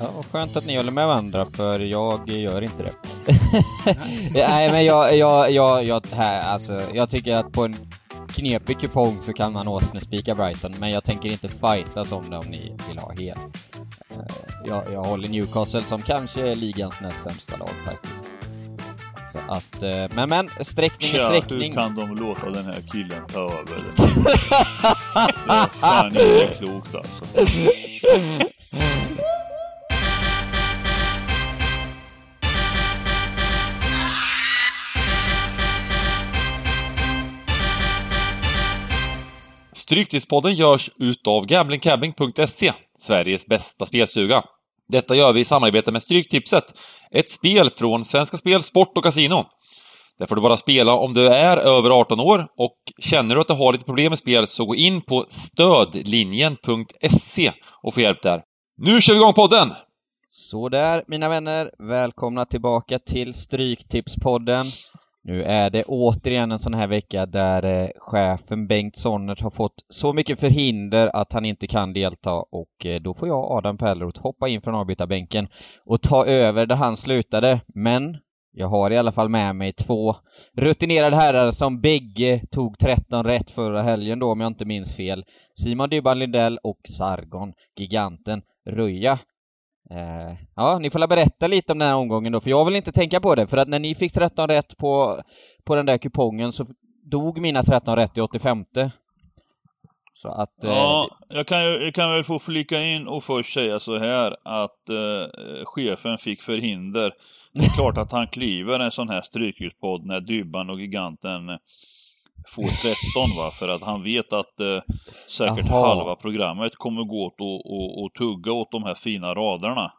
Ja, skönt att ni håller med varandra, för jag gör inte det. Nej, men jag, jag, jag, jag, här, alltså, jag tycker att på en knepig kupong så kan man åsnespika Brighton, men jag tänker inte fightas om det om ni vill ha hel. Eh, jag, jag håller Newcastle som kanske är ligans näst sämsta lag faktiskt. Så att, eh, men men, sträckning är Tja, sträckning. hur kan de låta den här killen ta över? Det är fan inte klokt alltså. Stryktipspodden görs utav gamblingcabbing.se, Sveriges bästa spelsuga. Detta gör vi i samarbete med Stryktipset, ett spel från Svenska Spel, Sport och Casino. Där får du bara spela om du är över 18 år och känner du att du har lite problem med spel så gå in på stödlinjen.se och få hjälp där. Nu kör vi igång podden! Så där, mina vänner. Välkomna tillbaka till Stryktipspodden. Nu är det återigen en sån här vecka där eh, chefen Bengt Sonnert har fått så mycket förhinder att han inte kan delta och eh, då får jag, Adam Pärleroth, hoppa in från avbytarbänken och ta över där han slutade. Men jag har i alla fall med mig två rutinerade herrar som bägge tog 13 rätt förra helgen då om jag inte minns fel. Simon Dybban Lindell och Sargon, giganten Röja Eh, ja, ni får berätta lite om den här omgången då, för jag vill inte tänka på det, för att när ni fick 13 rätt på, på den där kupongen så dog mina 13 rätt i 85. Så att... Eh, Ja, jag kan, jag kan väl få flika in och först säga så här att eh, chefen fick förhinder. Det är klart att han kliver en sån här strykhuspodd när Dybban och Giganten får 13 va, för att han vet att eh, säkert Jaha. halva programmet kommer gå åt och, och, och tugga åt de här fina raderna.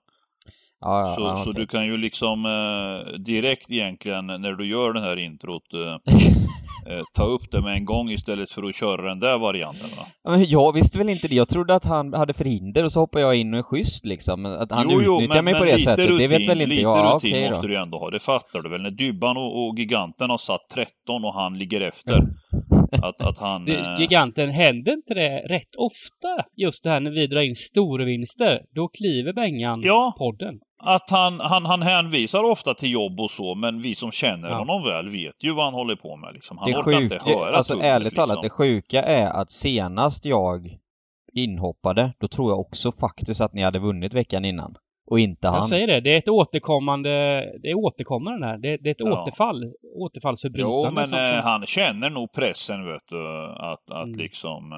ja, ja, Så, ja, så okej. du kan ju liksom eh, direkt egentligen när du gör den här introt eh, eh, ta upp det med en gång istället för att köra den där varianten va. Ja, men jag visste väl inte det. Jag trodde att han hade förhinder och så hoppade jag in och är schysst liksom. Att han utnyttjar mig på det lite sättet, rutin, det vet väl inte lite jag. Ja, rutin okej då. måste du ändå ha, det fattar du väl? När Dybban och, och Giganten har satt 13 och han ligger efter. Att, att han... Du, eh, giganten, händer inte det rätt ofta? Just det här när vi drar in storvinster. Då kliver Bengan Ja. podden. Att han, han, han hänvisar ofta till jobb och så, men vi som känner Ja. honom väl vet ju vad han håller på med liksom. Han Det orkar inte höra alltså tugget, ärligt talat, det liksom. sjuka är att senast jag inhoppade, då tror jag också faktiskt att ni hade vunnit veckan innan. Och inte han. Jag säger det, det är ett återkommande... Det är återkommande här. Det, det är ett Ja. återfall. Återfallsförbrytande. Jo, men eh, han känner nog pressen, vet du, att, att Mm. liksom...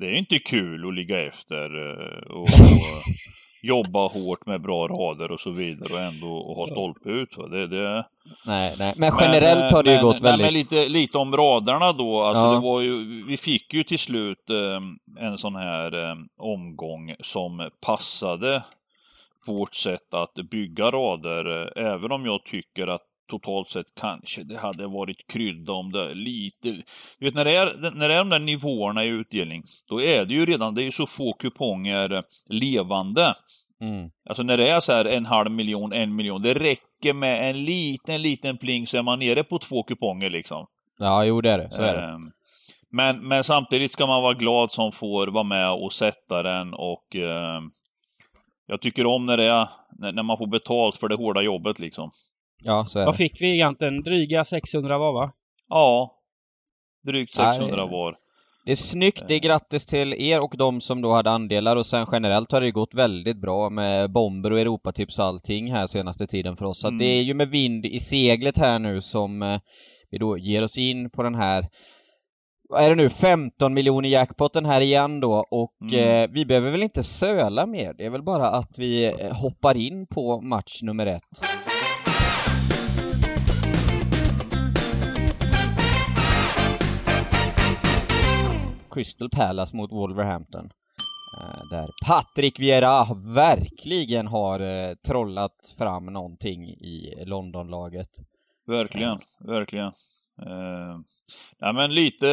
Det är inte kul att ligga efter eh, och, och jobba hårt med bra rader och så vidare och ändå ha stolpe ut. Det, det, Nej, nej. Men generellt har det ju men, gått nej, väldigt... Men lite, lite om radarna då. Alltså Ja. det var ju, vi fick ju till slut eh, en sån här eh, omgång som passade vårt sätt att bygga rader. Eh, även om jag tycker att totalt sett kanske det hade varit krydda om det lite... Du vet när det är, när det är de där nivåerna i utdelning, då är det ju redan, det är ju så få kuponger levande. Mm. Alltså när det är så här en halv miljon, en miljon, det räcker med en liten, liten pling så är man nere på två kuponger liksom. Ja, jo det är det. Så är det. Ehm, Men, men samtidigt ska man vara glad som får vara med och sätta den och ehm, jag tycker om när det är, när, när man får betalt för det hårda jobbet liksom. Ja, så är Vad det. fick vi egentligen? Dryga 600 var va? Ja, drygt Nej. 600 var. Det är snyggt, det är grattis till er och de som då hade andelar och sen generellt har det gått väldigt bra med bomber och Europatips och allting här senaste tiden för oss. Så Mm. det är ju med vind i seglet här nu som eh, vi då ger oss in på den här vad är det nu, 15 miljoner jackpotten här igen då och Mm. eh, vi behöver väl inte söla mer. Det är väl bara att vi eh, hoppar in på match nummer ett. Crystal Palace mot Wolverhampton. Eh, där Patrick Vieira verkligen har eh, trollat fram någonting i Londonlaget. Verkligen, verkligen. Uh, ja, men lite,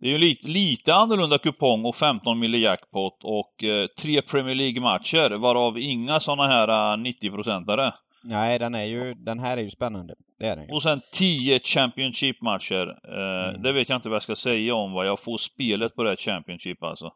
det är ju lite, lite annorlunda kupong och 15 mille jackpot och uh, tre Premier League-matcher, varav inga såna här 90-procentare. Nej, den är ju, den här är ju spännande. Det är den ju. Och sen 10 Championship-matcher. Eh, Mm. Det vet jag inte vad jag ska säga om, vad jag får spelet på det här Championship alltså.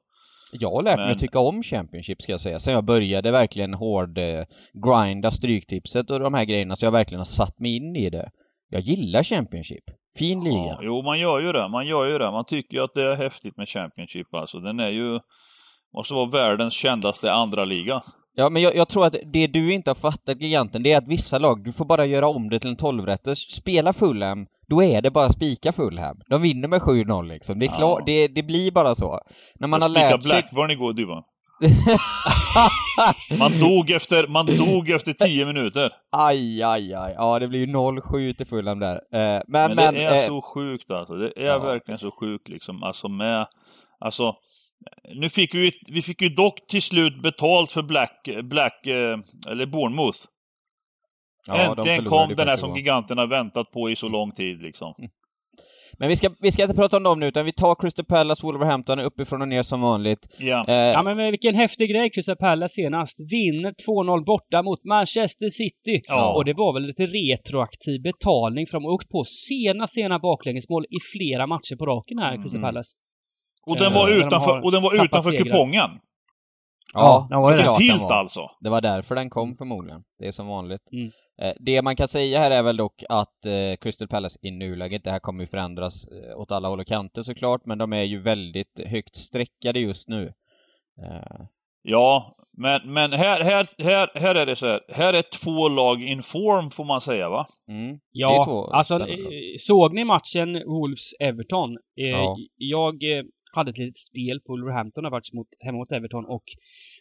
Jag har lärt mig Men- att tycka om Championship ska jag säga. Sen jag började verkligen hård eh, grinda Stryktipset och de här grejerna så jag verkligen har satt mig in i det. Jag gillar Championship. Fin liga. Ja, jo, man gör ju det. Man gör ju det. Man tycker ju att det är häftigt med Championship alltså. Den är ju... Måste vara världens kändaste andra liga. Ja, men jag, jag tror att det du inte har fattat, giganten, det är att vissa lag, du får bara göra om det till en 12-rätters. Spela Fulham, då är det bara spika Fulham. De vinner med 7-0 liksom. Det är Ja. klart, det, det blir bara så. När man har Jag spikade lärt sig... Blackburn igår du va? Man dog efter, man dog efter 10 minuter. aj, aj, aj. Ja, det blir ju 0-7 till Fulham där. Eh, men, Men, men... det är eh, så sjukt alltså. Det är ja. verkligen så sjukt liksom. Alltså med... Alltså... Nu fick vi, vi fick ju dock till slut betalt för Black, Black, eh, eller Bournemouth. ja, de Äntligen förlorade kom den här som giganterna väntat på i så lång tid liksom. Men vi ska, vi ska inte prata om dem nu, utan vi tar Crystal Palace, Wolverhampton uppifrån och ner som vanligt. Ja. Eh, Ja men vilken häftig grej Crystal Palace senast. Vinner 2-0 borta mot Manchester City. Ja. Och det var väl lite retroaktiv betalning för de har åkt på sena, sena baklängesmål i flera matcher på raken här, Crystal Mm. Palace. Och den Eh, var de utanför, har och den var utanför segrar. kupongen. ja, ja, var det den tilt var. alltså. Det var därför den kom förmodligen. Det är som vanligt. Mm. Eh, Det man kan säga här är väl dock att eh, Crystal Palace i nuläget, det här kommer ju förändras eh, åt alla håll och kanter såklart, men de är ju väldigt högt streckade just nu. Eh, Ja, men, men här, här, här, här är det så här. Här är två lag in form får man säga va? Mm. Ja, två alltså eh, såg ni matchen Wolves-Everton? Eh, Ja. Jag eh, hade ett litet spel på Wolverhampton har varit mot, hemma mot Everton och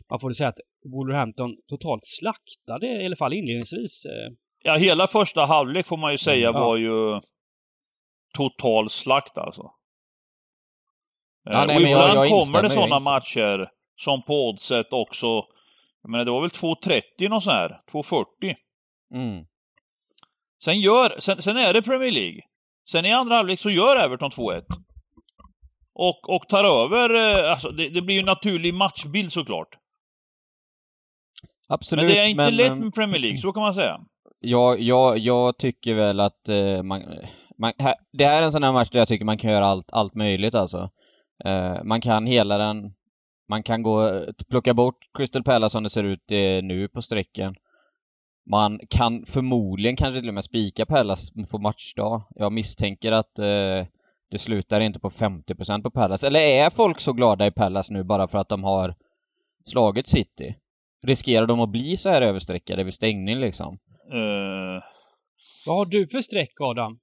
man får säga att Wolverhampton totalt slaktade, i alla fall inledningsvis. eh, Ja, hela första halvlek får man ju säga Ja. var ju total slakt alltså. Ja, Eh, nej, och men jag- ibland jag kommer instämmer, det jag sådana matcher som på oddset också. Jag menar, det var väl 2.30 någon sån här, 2.40. Mm. Sen gör, sen, sen är det Premier League. Sen i andra halvlek så gör Everton 2-1. Och, och tar över, eh, alltså det, det blir ju en naturlig matchbild såklart. Absolut, Men det är inte lätt eh, med Premier League, så kan man säga. Jag, jag, jag tycker väl att eh, man, man här, det här är en sån här match där jag tycker man kan göra allt, allt möjligt alltså. Eh, man kan hela den, man kan gå, plocka bort Crystal Palace som det ser ut eh, nu på sträcken. Man kan förmodligen kanske till och med spika Palace på matchdag. Jag misstänker att eh, det slutar inte på 50% på Palace. Eller är folk så glada i Palace nu bara för att de har slagit City? Riskerar de att bli så här överstreckade vid stängning liksom? Eh, Vad har du för streck Adam?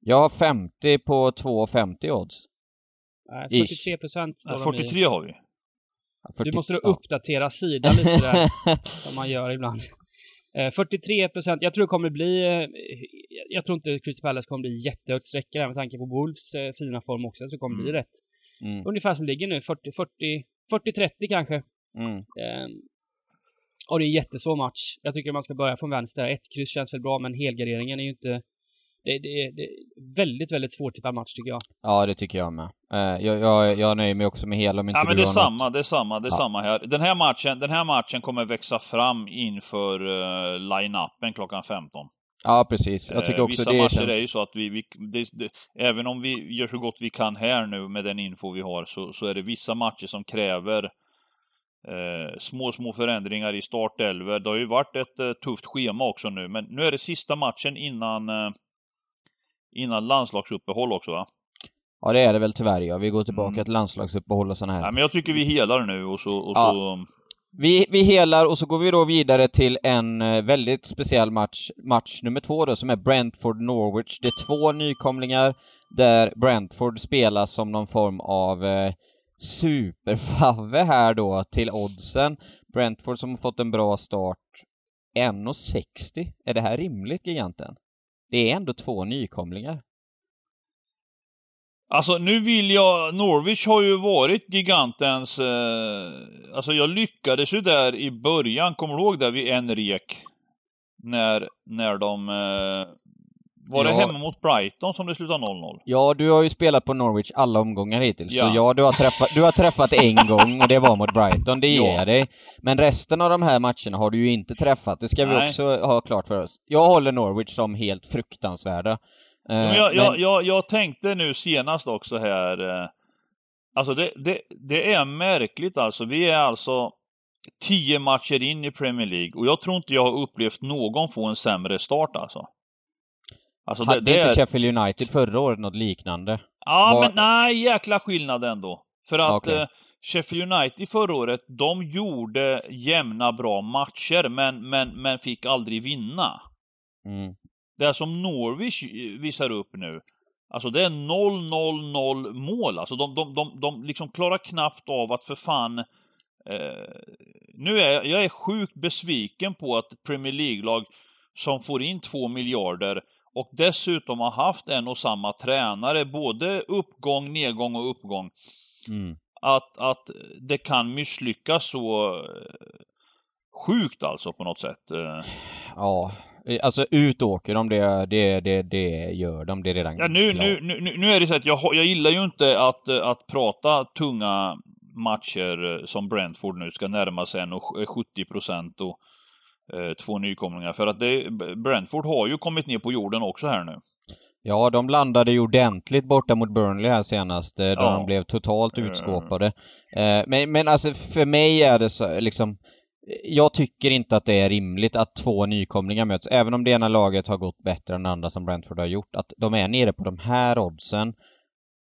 Jag har 50 på 2,50 odds. Nej, Ish. 43 procent står ja, de i. 43 har vi. Ja, Du 40 måste då ja. uppdatera sidan lite där, som man gör ibland. Eh, 43 procent. Jag tror det kommer bli... eh, Jag tror inte Crystal Palace kommer bli jättehögt streckade här med tanke på Wolves eh, fina form också. Jag tror det kommer bli Mm. rätt. Mm, Ungefär som ligger nu. 40, 40, 40-30 kanske. mm. Eh, och det är en jättesvår match. Jag tycker man ska börja från vänster. Ett kryss känns väl bra, men helgarderingen är ju inte... Det, det, det är väldigt, väldigt svårtippad match tycker jag. Ja, det tycker jag med. Eh, jag, jag, jag nöjer mig också med hela om inte Ja, men det är samma, något. det är samma, det är Ja. samma här. Den här matchen, den här matchen kommer växa fram inför uh, line-upen klockan 15. Ja, precis. Jag tycker Eh, också Vissa det matcher känns... är ju så att vi, vi det, det, även om vi gör så gott vi kan här nu med den info vi har, så, så är det vissa matcher som kräver eh, små, små förändringar i startelver. Det har ju varit ett eh, tufft schema också nu, men nu är det sista matchen innan, eh, innan landslagsuppehåll också va? Ja, det är det väl tyvärr ja. Vi går tillbaka Mm. till landslagsuppehåll och såna här. Ja, men jag tycker vi helar nu och så... Och Ja. så vi, vi helar och så går vi då vidare till en eh, väldigt speciell match, match nummer två då, som är Brentford-Norwich. Det är två nykomlingar där Brentford spelas som någon form av eh, superfavve här då till oddsen. Brentford som har fått en bra start. 1,60. Är det här rimligt, giganten? Det är ändå två nykomlingar. Alltså nu vill jag, Norwich har ju varit gigantens, eh, alltså jag lyckades ju där i början, kommer du ihåg där vid en rek? När, när de, eh, var det Ja. hemma mot Brighton som det slutade 0-0? Ja, du har ju spelat på Norwich alla omgångar hittills, så Ja. ja, du har, träffat, du har träffat en gång och det var mot Brighton, det ger Ja. jag dig. Men resten av de här matcherna har du ju inte träffat, det ska vi Nej. också ha klart för oss. Jag håller Norwich som helt fruktansvärda. Eh, Men jag, jag, jag, jag tänkte nu senast också här, eh, Alltså det, det, det är märkligt alltså. Vi är alltså tio matcher in i Premier League och jag tror inte jag har upplevt någon få en sämre start alltså. alltså Hade det, det inte är... Sheffield United förra året något liknande? Ja, Var... men nej, jäkla skillnad ändå. För att okay. eh, Sheffield United förra året, de gjorde jämna bra matcher, men, men, men fick aldrig vinna. Mm. Det som Norwich visar upp nu, alltså det är 0-0-0 mål. Alltså de, de, de, de liksom klarar knappt av att för fan eh, nu är jag, jag är sjukt besviken på att Premier League-lag som får in två miljarder och dessutom har haft en och samma tränare, både uppgång, nedgång och uppgång. Mm. Att, att det kan misslyckas så eh, sjukt alltså på något sätt. Eh. Ja, alltså ut åker de, det, det, det, det gör de, det är redan ja, nu, nu, nu, nu är det så att jag, jag gillar ju inte att, att prata tunga matcher eh, som Brentford nu ska närma sig 70 procent och eh, två nykomlingar. För att det, Brentford har ju kommit ner på jorden också här nu. Ja, de landade ju ordentligt borta mot Burnley här senast, eh, där ja. de blev totalt utskåpade. Mm. Men, men alltså för mig är det så liksom jag tycker inte att det är rimligt att två nykomlingar möts, även om det ena laget har gått bättre än det andra som Brentford har gjort. Att de är nere på de här oddsen.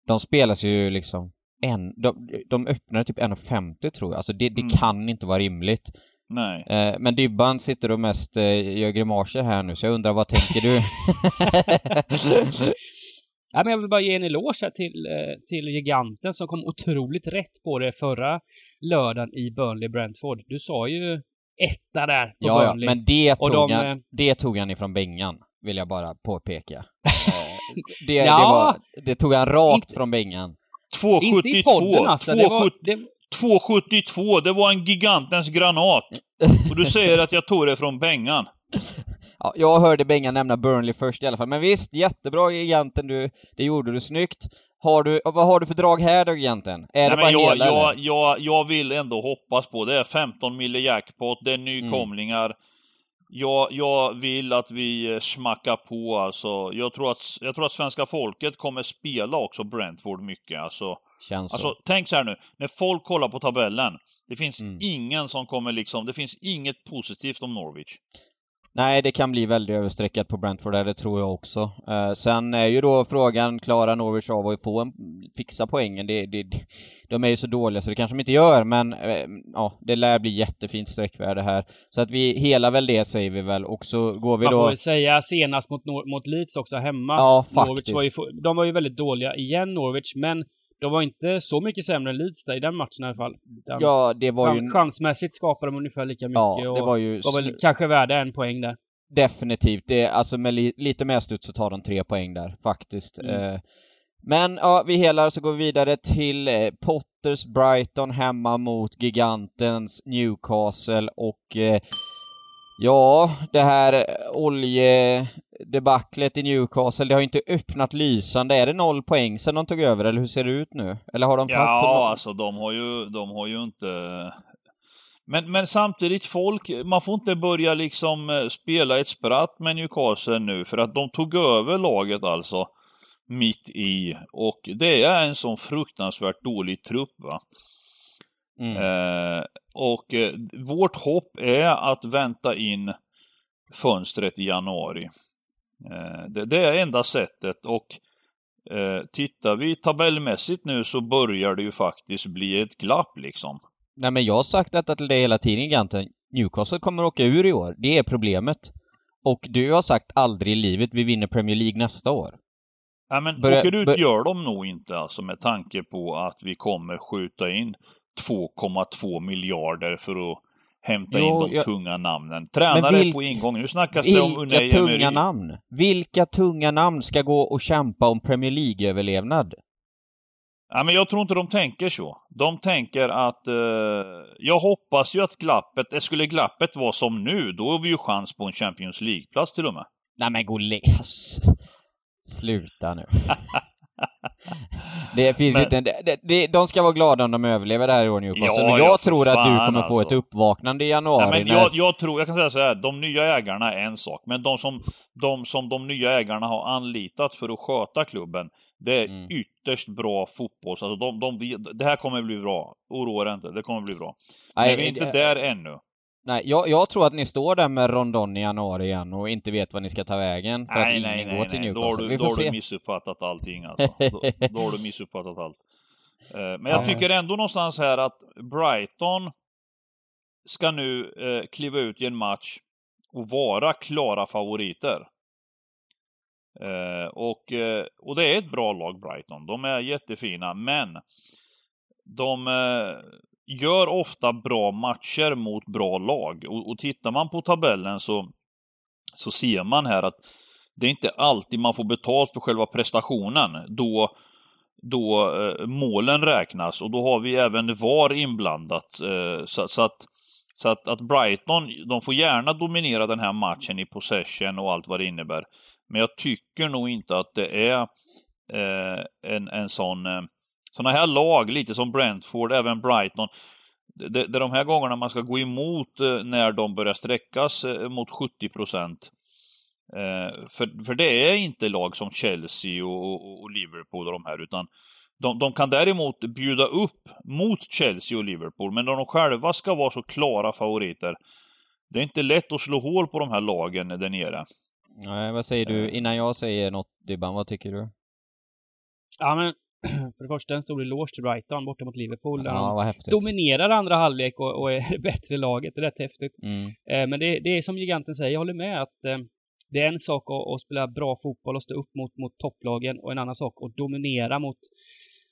De spelas ju liksom en, de, de öppnar typ 1,50 tror jag. Alltså det, det mm. kan inte vara rimligt. Nej. Eh, men Dybban sitter och mest eh, gör grimaser här nu, så jag undrar vad tänker du? ja, men jag vill bara ge en eloge till, eh, till giganten som kom otroligt rätt på det förra lördagen i Burnley Brentford. Du sa ju etta där på ja, Burnley. Ja, men det tog, de, han, eh, det tog han ifrån Bengan, vill jag bara påpeka. Eh, det, ja, det, var, det tog han rakt inte, från Bengan. 272. Alltså, 272, det var en gigantens granat. Och du säger att jag tog det från Bengan. Ja, jag hörde Bengan nämna Burnley först i alla fall. Men visst, jättebra giganten du. Det gjorde du snyggt. Har du, vad har du för drag här då giganten? Är Nej, det bara jag, hela jag, jag, jag vill ändå hoppas på det. är 15 mille jackpot, det är nykomlingar. Mm jag, jag vill att vi eh, smackar på alltså. Jag tror, att, jag tror att svenska folket kommer spela också Brentford mycket. Alltså, Känns alltså så. tänk så här nu, när folk kollar på tabellen. Det finns mm. ingen som kommer liksom, det finns inget positivt om Norwich. Nej, det kan bli väldigt överstreckat på Brentford där, det tror jag också. Eh, sen är ju då frågan, klarar Norwich av att få en, fixa poängen? Det, det, de är ju så dåliga så det kanske de inte gör, men eh, ja, det lär bli jättefint sträckvärde här. Så att vi hela väl det säger vi väl, och så går vi då... Man får väl säga senast mot, mot Leeds också hemma. Ja, faktiskt. Var ju, de var ju väldigt dåliga igen, Norwich, men de var inte så mycket sämre än Leeds där i den matchen i alla fall. Den, ja, det var ju... Chansmässigt skapade de ungefär lika mycket ja, det var ju... och var väl kanske värda en poäng där. Definitivt. Det, alltså med li, lite mer studs så tar de tre poäng där, faktiskt. Mm. Eh, men ja, vi helar så går vi vidare till eh, Potters Brighton hemma mot gigantens Newcastle och eh, Ja, det här oljedebaclet i Newcastle, det har inte öppnat lysande. Är det noll poäng sen de tog över, eller hur ser det ut nu? Eller har de Ja, alltså de har ju, de har ju inte... Men, men samtidigt, folk, man får inte börja liksom eh, spela ett spratt med Newcastle nu, för att de tog över laget alltså mitt i. Och det är en sån fruktansvärt dålig trupp va. Mm. Eh, och eh, vårt hopp är att vänta in fönstret i januari. Eh, det, det, är enda sättet och eh, tittar vi tabellmässigt nu så börjar det ju faktiskt bli ett glapp liksom. Nej men jag har sagt detta till dig hela tiden Ganten. Newcastle kommer åka ur i år. Det är problemet. Och du har sagt aldrig i livet vi vinner Premier League nästa år. Nej men Börja, åker ut gör de nog inte alltså med tanke på att vi kommer skjuta in 2,2 miljarder för att hämta jo, in de jag... tunga namnen. Tränare vil... på ingång. Nu snackas det om Unai Vilka tunga namn? Vilka tunga namn ska gå och kämpa om Premier League-överlevnad? Ja, men jag tror inte de tänker så. De tänker att... Eh, jag hoppas ju att glappet, eh, skulle glappet vara som nu, då har vi ju chans på en Champions League-plats till och med. Nej men gå Sluta nu. Det finns men, inte... Det, det, de ska vara glada om de överlever det här i år Newcastle. Ja, men jag ja, tror att du kommer alltså. få ett alltså. uppvaknande i januari. Nej, men när... jag, jag, tror, jag kan säga så här, de nya ägarna är en sak, men de som, de som de nya ägarna har anlitat för att sköta klubben, Det är Mm. ytterst bra fotboll. Alltså de, de, det här kommer bli bra. Oroa dig inte, det kommer bli bra. Men vi är inte där ännu. Nej, jag, jag tror att ni står där med Rondon i januari igen och inte vet vad ni ska ta vägen för att Nej, nej, går nej, till nej. Då har, du, Vi då har du missuppfattat allting alltså. Då, då har du missuppfattat allt. Eh, Men jag Ja. tycker ändå någonstans här att Brighton ska nu eh, kliva ut i en match och vara klara favoriter. Eh, och, och det är ett bra lag, Brighton. De är jättefina, men de gör ofta bra matcher mot bra lag. Och, och tittar man på tabellen så, så ser man här att det är inte alltid man får betalt för själva prestationen då, då eh, målen räknas och då har vi även VAR inblandat. Eh, så, så att, så att, att Brighton, de får gärna dominera den här matchen i possession och allt vad det innebär. Men jag tycker nog inte att det är eh, en, en sån... Eh, Såna här lag, lite som Brentford, även Brighton, det, det är de här gångerna man ska gå emot eh, när de börjar sträckas eh, mot 70 procent. Eh, för, för det är inte lag som Chelsea och, och, Liverpool och de här, utan de, de kan däremot bjuda upp mot Chelsea och Liverpool, men när de själva ska vara så klara favoriter, det är inte lätt att slå hål på de här lagen där nere. Nej, vad säger du? Innan jag säger något Dybban, vad tycker du? Ja, men för det första en stor eloge till Brighton borta mot Liverpool. Där Ja, de dominerar andra halvlek och, och är det bättre laget. Det är rätt häftigt. Mm. Eh, men det, det är som giganten säger, jag håller med att eh, det är en sak att, att spela bra fotboll och stå upp mot, mot topplagen och en annan sak att dominera mot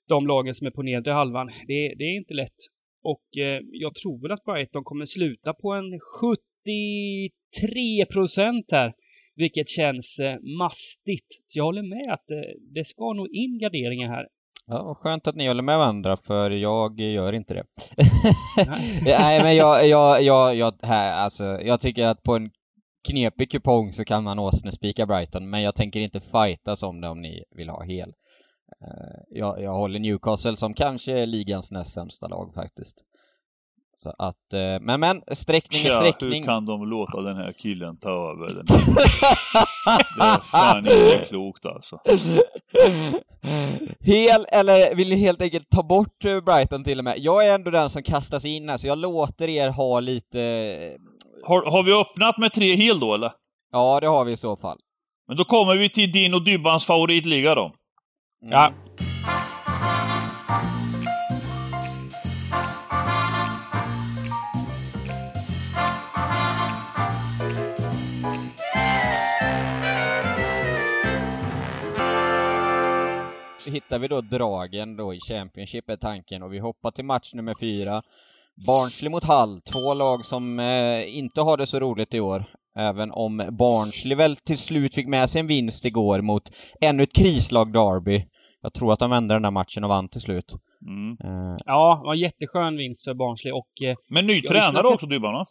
de lagen som är på nedre halvan. Det, det är inte lätt. Och eh, jag tror väl att Brighton kommer sluta på en 73 procent här. Vilket känns eh, mastigt. Så jag håller med att eh, det ska nog in garderingar här. Ja, skönt att ni håller med varandra, för jag gör inte det. Nej. Nej, men jag, jag, jag, jag, här, alltså, jag tycker att på en knepig kupong så kan man åsnespika Brighton, men jag tänker inte fightas om det om ni vill ha hel. Eh, Jag, jag håller Newcastle som kanske är ligans näst sämsta lag faktiskt. Så att, eh, men men, sträckning är Tja, sträckning. hur kan de låta den här killen ta över? Den det är fan inte klokt alltså. Hel, eller vill ni helt enkelt ta bort eh, Brighton till och med? Jag är ändå den som kastas in här, så jag låter er ha lite... eh, Har, har vi öppnat med tre hel då eller? Ja, det har vi i så fall. Men då kommer vi till din och Dybbans favoritliga då. Ja. Hittar vi då dragen då i Championship är tanken och vi hoppar till match nummer fyra. Barnsley mot Hull, två lag som eh, inte har det så roligt i år. Även om Barnsley väl till slut fick med sig en vinst igår mot ännu ett krislag Derby. Jag tror att de vände den där matchen och vann till slut. Mm. Eh, Ja, det var en jätteskön vinst för Barnsley och eh, Men ny tränare också Dybban va?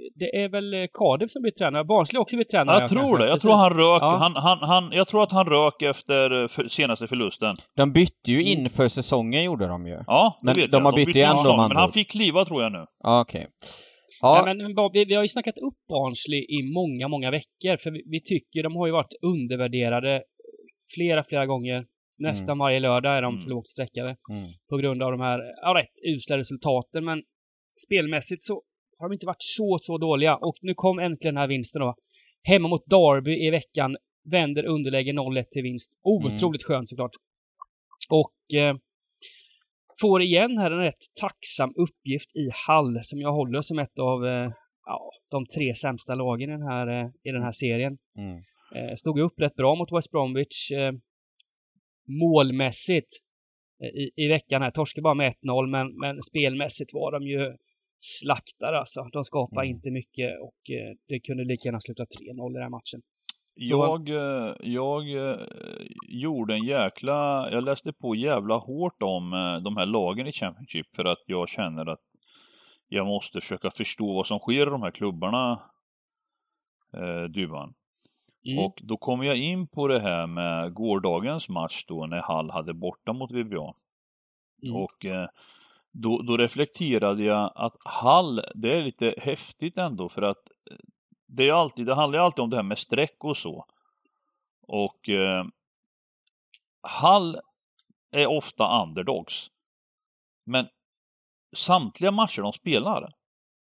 Eh, det är väl eh, Cardiff som blir tränare. Barnsley också blivit tränare. Jag tror kanske. det. Jag tror han rök, Ja. han, han, han, jag tror att han rök efter eh, för, senaste förlusten. de bytte ju inför säsongen gjorde de ju. Ja, det Men vet de jag. har bytt igen då, Men han fick kliva tror jag nu. Ja, Okej. Ja, Nej, men vi, vi har ju snackat upp Barnsley i många, många veckor. För vi, vi tycker de har ju varit undervärderade flera, flera gånger. Nästan varje lördag är de Mm. för lågt sträckade mm. på grund av de här ja, rätt usla resultaten. Men spelmässigt så har de inte varit så, så dåliga. Och nu kom äntligen den här vinsten då. Hemma mot Derby i veckan. Vänder underläge 0-1 till vinst. Otroligt skönt såklart. Och eh, får igen här en rätt tacksam uppgift i Hall som jag håller som ett av eh, ja, de tre sämsta lagen i den här, eh, i den här serien. Mm. Eh, stod upp rätt bra mot West Bromwich eh, målmässigt eh, i, i veckan här. Torskade bara med 1-0 men, men spelmässigt var de ju slaktare alltså. De skapade Mm. inte mycket och eh, det kunde lika gärna sluta 3-0 i den här matchen. Så- Jag, eh, jag eh, gjorde en jäkla... Jag läste på jävla hårt om de här lagen i Championship för att jag känner att jag måste försöka förstå vad som sker i de här klubbarna, eh, Duvan. Mm. Och då kom jag in på det här med gårdagens match då när Hall hade borta mot VBA. Mm. Och eh, då, då reflekterade jag att Hall, det är lite häftigt ändå för att eh, det, är alltid, det handlar ju alltid om det här med streck och så. Och eh, Hall är ofta underdogs. Men samtliga matcher de spelar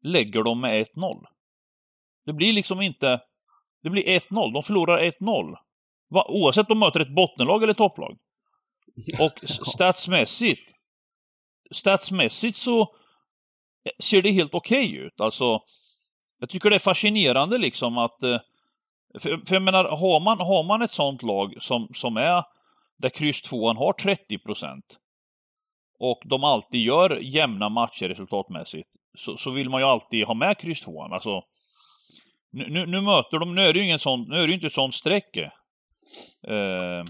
lägger de med 1-0. Det blir liksom inte... Det blir 1-0. De förlorar 1-0. Oavsett om de möter ett bottenlag eller topplag. Och statsmässigt, statsmässigt så ser det helt okej okay ut. Alltså, jag tycker det är fascinerande liksom att... Eh, för, för jag menar, har man, har man ett sånt lag som, som är där kryss 2 har 30 procent och de alltid gör jämna matcher resultatmässigt, så, så vill man ju alltid ha med kryss 2 Alltså, nu, nu, nu, möter de, nu är det ju ingen sån, nu är det ju inte ett sånt streck. Eh,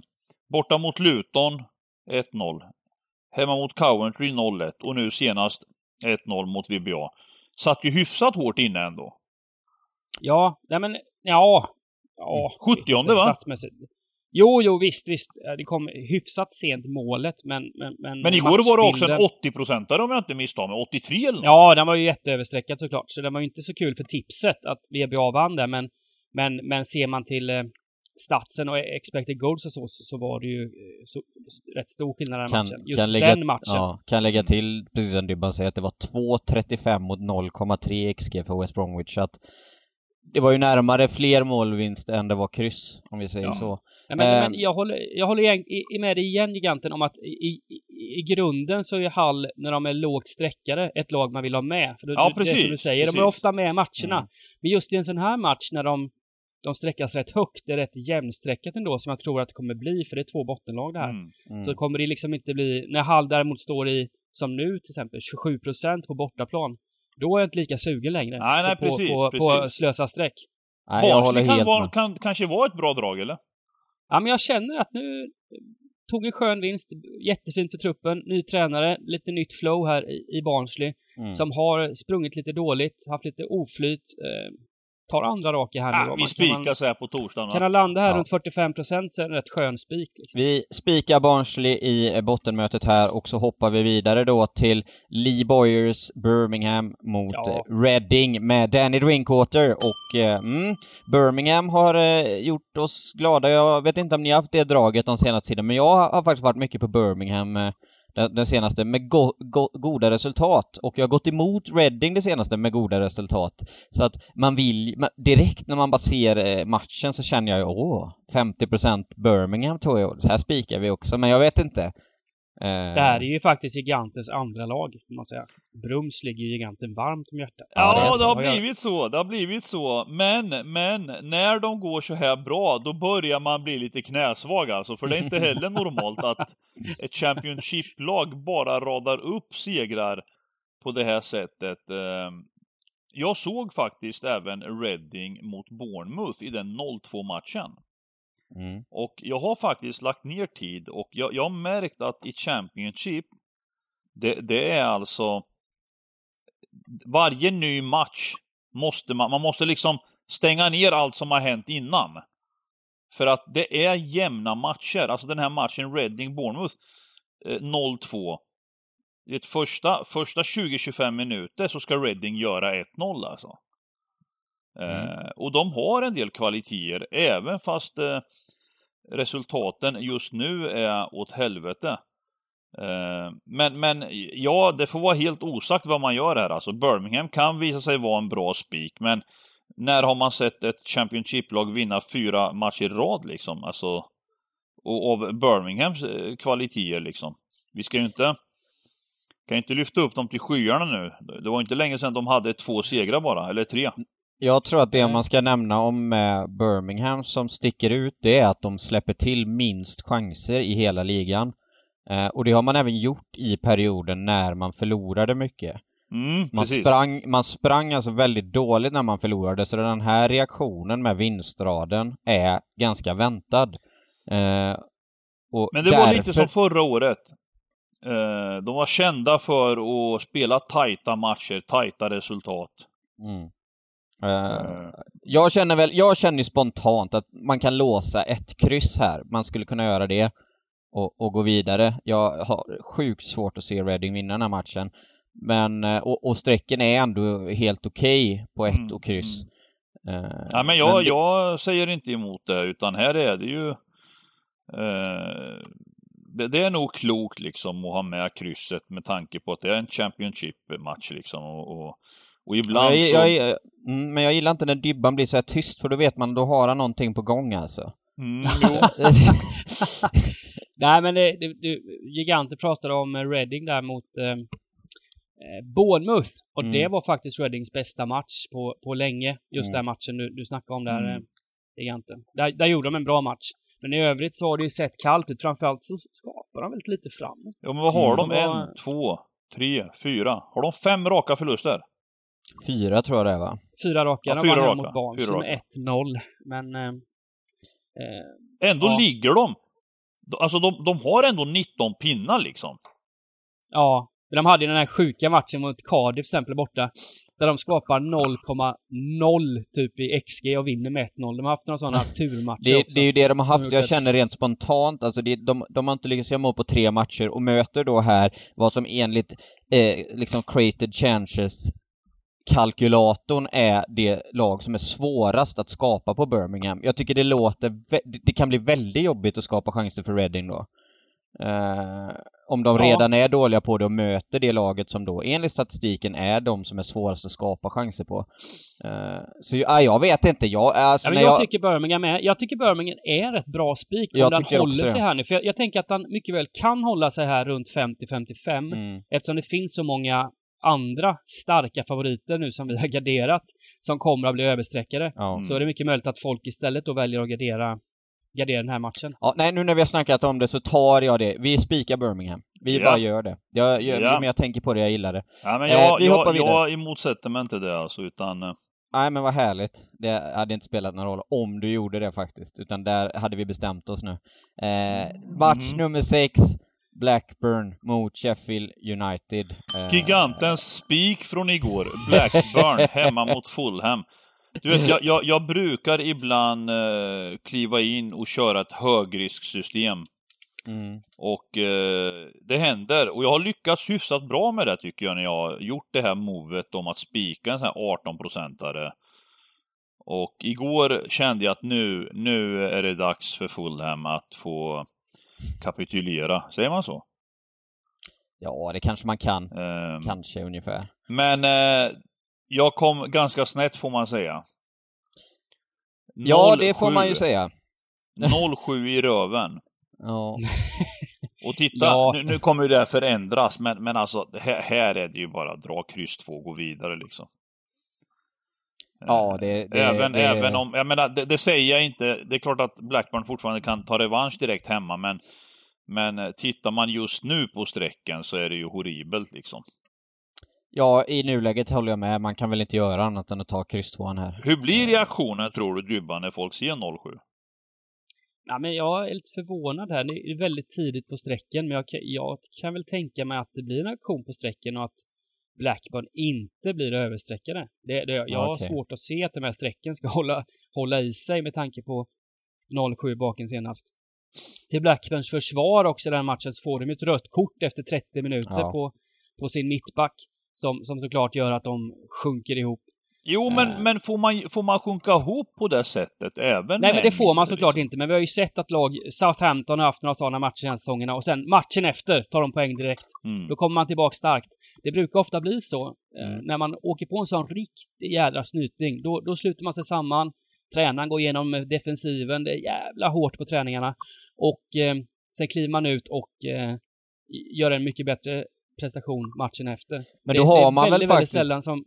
borta mot Luton 1-0. Hemma mot Coventry 0-1 och nu senast 1-0 mot VBA. Satt ju hyfsat hårt inne ändå. Ja, nej men, ja. ja 70 va? Statsmässigt. Jo, jo, visst, visst. Det kom hyfsat sent målet, men... Men, men, men igår var det också en 80-procentare om jag inte misstar mig. 83 eller något. Ja, den var ju jätteöverstreckad såklart. Så den var ju inte så kul för tipset att VBA vann där, men, men, men ser man till eh, statsen och expected goals och så, så var det ju eh, så, rätt stor skillnad i den kan, matchen. Just kan lägga, den matchen. Ja, kan lägga till, precis som Dybban säger, att det var 2.35 mot 0,3 XG för West Bromwich. Så att det var ju närmare fler målvinst än det var kryss, om vi säger ja. så. Ja, men, men, ehm. jag håller, jag håller med dig igen, Giganten, om att i, i, i grunden så är Hall, när de är lågt sträckade, ett lag man vill ha med. För det, ja, precis. Det är som du säger, precis. de är ofta med i matcherna. Mm. Men just i en sån här match när de, de sträckas rätt högt, det är rätt jämnsträckat ändå, som jag tror att det kommer bli, för det är två bottenlag det här. Mm. Mm. Så kommer det liksom inte bli, när Hall däremot står i, som nu till exempel, 27% på bortaplan, då är jag inte lika sugen längre. Nej, nej, på, precis, på, precis. på slösa streck. Nej, jag håller kan, var, kan kanske vara ett bra drag, eller? Ja, men jag känner att nu tog en skön vinst, jättefint för truppen, ny tränare, lite nytt flow här i, i Barnsley, mm. som har sprungit lite dåligt, haft lite oflyt. Eh, tar andra raka här nu. vi spikar så här på torsdagen. Kan han landa här ja. runt 45 procent så är det en rätt skön spik. Liksom. Vi spikar Barnsley i bottenmötet här och så hoppar vi vidare då till Lee Boyers Birmingham mot ja. Reading med Danny Drinkwater och eh, mm, Birmingham har eh, gjort oss glada. Jag vet inte om ni har haft det draget de senaste tiden men jag har faktiskt varit mycket på Birmingham eh, den, den senaste med go, go, goda resultat och jag har gått emot Reading det senaste med goda resultat. Så att man vill, direkt när man bara ser eh, matchen så känner jag ju, åh, 50% Birmingham tror jag, så här spikar vi också, men jag vet inte. Eh, det här är ju faktiskt Gigantens andra lag, kan man säga. Brums ligger ju Giganten varmt om hjärtat. Ja, ja det, det, har blivit så. Det har blivit så. Men, men, när de går så här bra, då börjar man bli lite knäsvag alltså. För det är inte heller normalt att ett Championship-lag bara radar upp segrar på det här sättet. Ehm, jag såg faktiskt även Reading mot Bournemouth i den 0-2 matchen. Mm. Och jag har faktiskt lagt ner tid och jag, jag har märkt att i Championship, det, det är alltså varje ny match måste man, man måste liksom stänga ner allt som har hänt innan. För att det är jämna matcher. Alltså den här matchen Reading-Bournemouth eh, 0-2. I ett första, första 20-25 minuter så ska Reading göra 1-0 alltså. Mm. Eh, och de har en del kvaliteter, även fast eh, resultaten just nu är åt helvete. Eh, men, men ja, det får vara helt osagt vad man gör här alltså. Birmingham kan visa sig vara en bra spik, men när har man sett ett Championship-lag vinna fyra matcher i rad liksom? Alltså, och av Birminghams kvaliteter liksom. Vi ska ju inte kan inte lyfta upp dem till skyarna nu. Det var inte länge sedan de hade två segrar bara, eller tre. Jag tror att det man ska nämna om Birmingham som sticker ut, det är att de släpper till minst chanser i hela ligan. Eh, och det har man även gjort i perioden när man förlorade mycket. Mm, man, sprang, man sprang alltså väldigt dåligt när man förlorade, så den här reaktionen med vinstraden är ganska väntad. Eh, Men det därför... var lite som förra året. Eh, de var kända för att spela tajta matcher, tajta resultat. Mm. Uh, jag känner väl, jag känner spontant att man kan låsa ett kryss här. Man skulle kunna göra det och, och gå vidare. Jag har sjukt svårt att se Reading vinna den här matchen. Men, eh, och, och strecken är ändå helt okej okay på ett mm, och kryss. Eh, Ja, men jag, det- jag säger inte emot det, utan här är det ju... Eh, det, det är nog klokt liksom att ha med krysset med tanke på att det är en Championship-match liksom. Och, och, och ibland jag, så... jag, jag, mm, men jag gillar inte när Dybban blir så här tyst, för då vet man, då har han någonting på gång alltså. Mm. Nej, men det, det, det, giganter pratade om eh, Reading där mot eh, eh, Bournemouth. Och Mm. det var faktiskt Readings bästa match på, på länge. Just Mm. den matchen du, du snackade om där, Mm. eh, giganten. Där, där gjorde de en bra match. Men i övrigt så har det ju sett kallt ut. Framförallt så skapar de väldigt lite framåt. Ja, men vad har Mm. de? De var- En, två, tre, fyra? Har de fem raka förluster? Fyra tror jag det är va? Fyra raka. Ja, de fyra vann raka. hemma mot Barnsley Fyra med 1-0. Men... Eh, eh, Ändå Ja. ligger de... Alltså de, de har ändå 19 pinnar liksom. ja. De hade ju den här sjuka matchen mot Cardiff till exempel borta. Där de skapar 0,0 typ i XG och vinner med 1-0. De har haft några sådana turmatcher Det, också. det är ju det de har haft. Jag känner rent spontant, alltså det, de, de har inte lyckats göra mål på tre matcher och möter då här vad som enligt eh, liksom created chances kalkylatorn är det lag som är svårast att skapa på Birmingham. Jag tycker det låter... det- kan bli väldigt jobbigt att skapa chanser för Reading då. Eh, om de Ja. redan är dåliga på det och möter det laget som då enligt statistiken är de som är svårast att skapa chanser på. Eh, så ja, jag vet inte. Jag, alltså, Ja, jag, jag, tycker Birmingham är, jag tycker Birmingham är ett bra spik om tycker håller sig här nu. För jag, jag tänker att han mycket väl kan hålla sig här runt 50-55 mm. eftersom det finns så många andra starka favoriter nu som vi har garderat som kommer att bli överstreckade. Ja. Mm. Så är det mycket möjligt att folk istället då väljer att gardera, gardera den här matchen. Ja, nej, nu när vi har snackat om det så tar jag det. Vi spikar Birmingham. Vi Ja. bara gör det. Jag, jag, Ja. men jag tänker på det, jag gillar det. Ja, men Eh, jag, vi hoppar jag, vidare. jag emotsätter mig inte det alltså, utan... eh, Nej, men vad härligt. Det hade inte spelat någon roll om du gjorde det faktiskt, utan där hade vi bestämt oss nu. Eh, match Mhm. nummer sex. Blackburn mot Sheffield United. Eh, Gigantens spik från igår, Blackburn, hemma mot Fulham. Du vet, jag, jag, jag brukar ibland eh, kliva in och köra ett högrisksystem. Mm. Och eh, det händer. Och jag har lyckats hyfsat bra med det tycker jag, när jag har gjort det här movet om att spika en sån här 18-procentare. Och igår kände jag att nu, nu är det dags för Fulham att få kapitulera. Säger man så? Ja, det kanske man kan. Ehm, Kanske ungefär. Men eh, jag kom ganska snett får man säga. Ja, det får 07. man ju säga. 07 i röven. Ja. Och titta, Ja. nu, nu kommer ju det här förändras, men, men alltså här, här är det ju bara dra kryss två gå vidare liksom. Ja, det... det även, det, även om, jag menar, det, det säger jag inte, det är klart att Blackburn fortfarande kan ta revansch direkt hemma, men men eh, tittar man just nu på strecken så är det ju horribelt liksom. Ja, i nuläget håller jag med. Man kan väl inte göra annat än att ta kryss här. Hur blir reaktionen tror du Dybban när folk ser 07? Ja, men jag är lite förvånad här. Det är väldigt tidigt på strecken, men jag kan, jag kan väl tänka mig att det blir en aktion på strecken och att Blackburn inte blir överstreckade. Det, det, jag har okej. svårt att se att den här strecken ska hålla, hålla i sig med tanke på 0-7 baken senast. Till Blackburns försvar också i den matchen så får de ett rött kort efter 30 minuter Ja. på, på sin mittback. Som, som såklart gör att de sjunker ihop. Jo, men, Eh. men får, man, får man sjunka ihop på det sättet även Nej, men det får man såklart liksom? inte. Men vi har ju sett att lag, Southampton har haft några sådana matcher den säsongerna och sen matchen efter tar de poäng direkt. Mm. Då kommer man tillbaka starkt. Det brukar ofta bli så. eh, Mm. När man åker på en sån riktig jädra snyting. Då, då sluter man sig samman. Tränaren går igenom defensiven. Det är jävla hårt på träningarna. Och eh, sen kliver man ut och eh, gör en mycket bättre prestation matchen efter. Men det, då det har är man väl faktiskt... väldigt sällan som,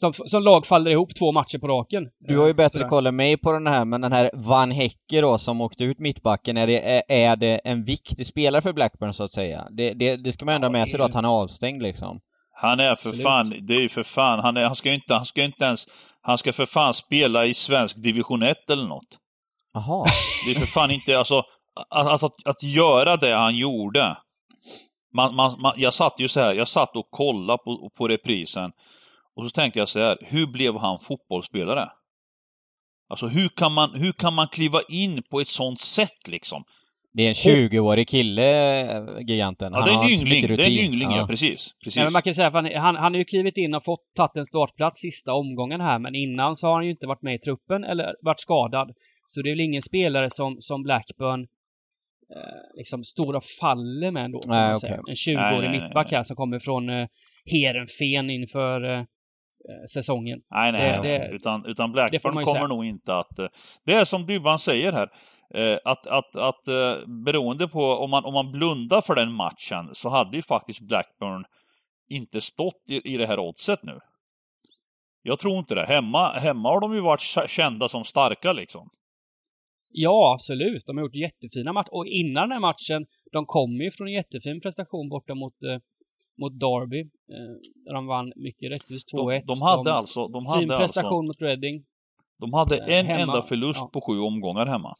som, som lag faller ihop två matcher på raken. Du har ju bättre sådär. koll än mig på den här, men den här Van Hecke då som åkte ut mittbacken, är det, är, det en viktig spelare för Blackburn så att säga? Det, det, det ska man ändå ha med sig då att han är avstängd liksom. Han är för Absolut. fan, det är ju för fan, han, är, han ska ju inte, han ska inte ens, han ska för fan spela i svensk division 1 eller något. Jaha. Det är för fan inte, alltså, alltså att, att göra det han gjorde. Man, man, man, jag satt ju så här, jag satt och kollade på, på reprisen och så tänkte jag så här, hur blev han fotbollsspelare? Alltså hur kan man, hur kan man kliva in på ett sånt sätt liksom? Det är en 20-årig kille, eh, giganten. Ja, det är en yngling. Det är en yngling, ja. Ja. Precis. precis. Nej, men man kan säga han, han, han har ju klivit in och fått tagit en startplats sista omgången här, men innan så har han ju inte varit med i truppen eller varit skadad. Så det är väl ingen spelare som, som Blackburn eh, liksom står och faller med ändå. Nej, säga. En Nej, 20-årig nej, nej, mittback här som kommer från eh, Heerenveen inför eh, säsongen. Nej, nej, Det- det- utan, utan Blackburn kommer nog inte att... eh, Det är som Dybban säger här, eh, att, att, att eh, beroende på om man, om man blundar för den matchen så hade ju faktiskt Blackburn inte stått i, i det här oddset nu. Jag tror inte det. Hemma, hemma har de ju varit kä- kända som starka liksom. Ja, absolut. De har gjort jättefina matcher. Och innan den här matchen, de kom ju från en jättefin prestation borta mot, eh, mot Derby. Eh, där de vann mycket rättvist 2-1. De, de hade alltså... De Fin hade, prestation alltså, mot Reading. de hade eh, en hemma. enda förlust Ja. på sju omgångar hemma.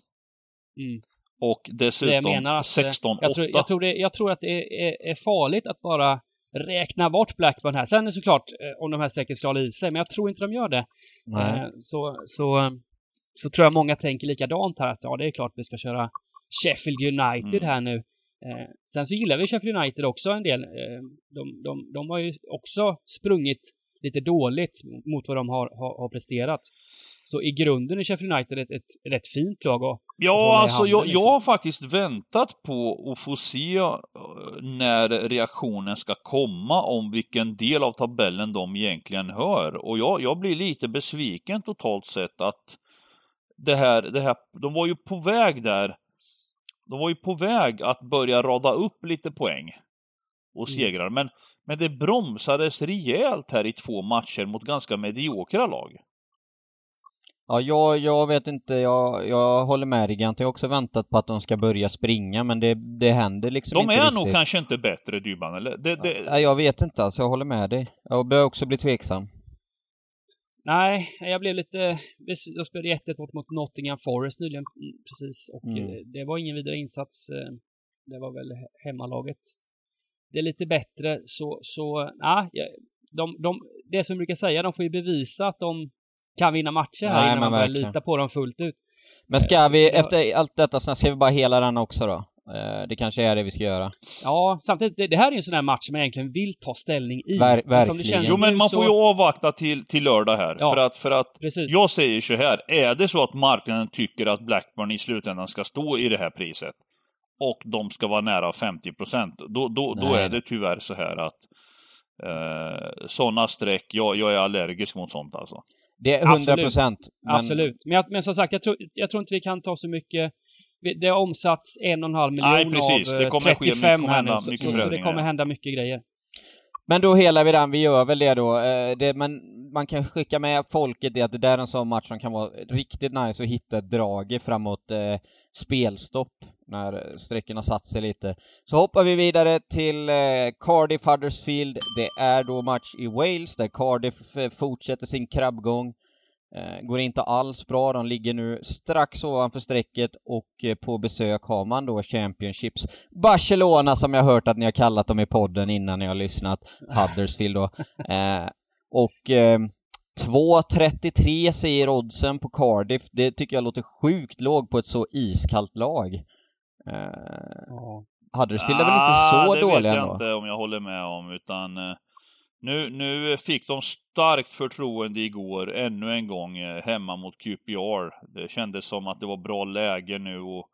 Mm. Och dessutom menar att, eh, 16-8. Jag tror, jag, tror det, jag tror att det är, är farligt att bara räkna bort Blackburn här. Sen är det såklart om de här strecken ska hålla i sig, men jag tror inte de gör det. Nej. Så, så, så tror jag många tänker likadant här. Att ja, det är klart vi ska köra Sheffield United Mm. här nu. Eh, sen så gillar vi Sheffield United också en del. Eh, de, de, de har ju också sprungit lite dåligt mot vad de har, har, har presterat. Så i grunden är Sheffield United ett, ett rätt fint lag att, att Ja, i alltså handen, jag, liksom. jag har faktiskt väntat på att få se eh, när reaktionen ska komma om vilken del av tabellen de egentligen hör. Och jag, jag blir lite besviken totalt sett att det här, det här, de var ju på väg där. De var ju på väg att börja rada upp lite poäng och Mm. segrar. Men, men det bromsades rejält här i två matcher mot ganska mediokra lag. Ja, jag, jag vet inte, jag, jag håller med dig. Jag har också väntat på att de ska börja springa, men det, det händer liksom De inte är riktigt. nog kanske inte bättre Dybban, eller? Det, det, Nej, jag vet inte alltså, jag håller med dig. Jag börjar också bli tveksam. Nej, jag blev lite... De spelade 1-1 mot, mot Nottingham Forest nyligen, mm, precis. Och Mm. eh, det var ingen vidare insats. eh, Det var väl he- hemmalaget. Det är lite bättre, så... så ja, de, de, det som jag brukar säga, de får ju bevisa att de kan vinna matcher här Nej, innan man börjar lita på dem fullt ut. Men ska vi, Ja. efter allt detta, så ska vi bara hela den också då? Eh, Det kanske är det vi ska göra. Ja, samtidigt, det, det här är ju en sån här match som man egentligen vill ta ställning i. Ver- Men som det verkligen. känns Jo, men man så- får ju avvakta till, till lördag här. Ja. För att, för att Precis. jag säger så här, är det så att marknaden tycker att Blackburn i slutändan ska stå i det här priset och de ska vara nära 50 procent, då, då, då är det tyvärr så här att eh, sådana streck, jag, jag är allergisk mot sånt alltså. Det är 100 Absolut. procent. Absolut. Men, jag, men som sagt, jag tror, jag tror inte vi kan ta så mycket... Det har omsatts en och en halv miljon Nej, precis. av Det eh, kommer ske- 35 kommer här nu. Så, så, så det kommer hända mycket grejer. Men då helar vi den, vi gör väl det då. Eh, Det, men man kan skicka med folket det att det där är en sån match som kan vara riktigt nice att hitta ett drag framåt eh, spelstopp när strecken har satt sig lite. Så hoppar vi vidare till eh, Cardiff Huddersfield. Det är då match i Wales där Cardiff eh, fortsätter sin krabbgång. Eh, går inte alls bra, de ligger nu strax ovanför strecket och eh, på besök har man då Championships Barcelona som jag hört att ni har kallat dem i podden innan ni har lyssnat, Huddersfield då. Eh, och eh, 2.33 säger oddsen på Cardiff, det tycker jag låter sjukt låg på ett så iskallt lag. Eh, Ja. Huddersfield är väl inte så Ah, det dåliga vet jag ändå? inte om jag håller med om, utan eh, nu, nu fick de starkt förtroende igår, ännu en gång, eh, hemma mot QPR. Det kändes som att det var bra läge nu och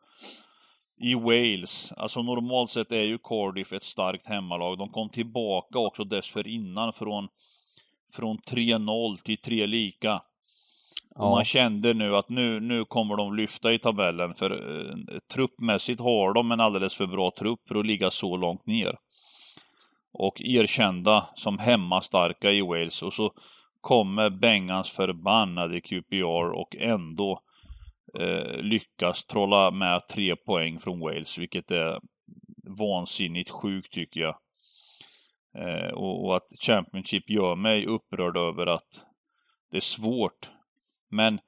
i Wales, alltså normalt sett är ju Cardiff ett starkt hemmalag. De kom tillbaka också dessförinnan från, från 3-0 till 3 lika. Ja. man kände nu att nu, nu kommer de lyfta i tabellen, för eh, truppmässigt har de en alldeles för bra trupp för att ligga så långt ner. Och erkända som hemmastarka i Wales, och så kommer Bengans förbannade QPR och ändå eh, lyckas trolla med tre poäng från Wales, vilket är vansinnigt sjukt tycker jag. Eh, och, och att Championship gör mig upprörd över att det är svårt. Men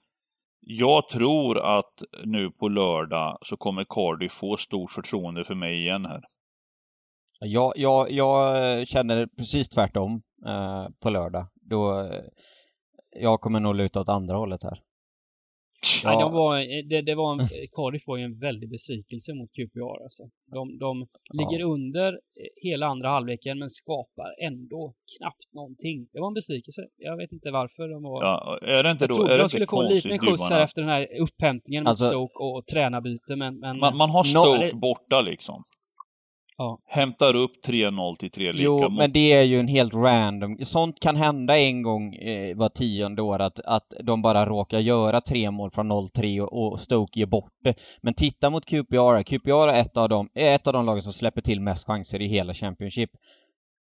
jag tror att nu på lördag så kommer Cardiff få stort förtroende för mig igen här. Jag, jag, jag känner precis tvärtom eh, på lördag. Då, eh, jag kommer nog luta åt andra hållet här. Nej, Ja. de var, det, det var en, Cardiff var ju en väldig besvikelse mot QPR alltså. De, de ligger under eh, hela andra halvleken men skapar ändå knappt någonting. Det var en besvikelse. Jag vet inte varför de var... Ja, är det inte jag då, trodde är det de skulle få en liten skjuts här efter den här upphämtningen mot Alltså- Stoke och tränarbyte men... men Man, man har No- Stoke borta liksom. Ja. Hämtar upp 3-0 till 3 lika Jo, mot... men det är ju en helt random... Sånt kan hända en gång eh, var tionde år att, att de bara råkar göra tre mål från 0-3 och, och Stoke ger bort det. Men titta mot QPR. QPR är ett av de, är ett av de lagen som släpper till mest chanser i hela Championship.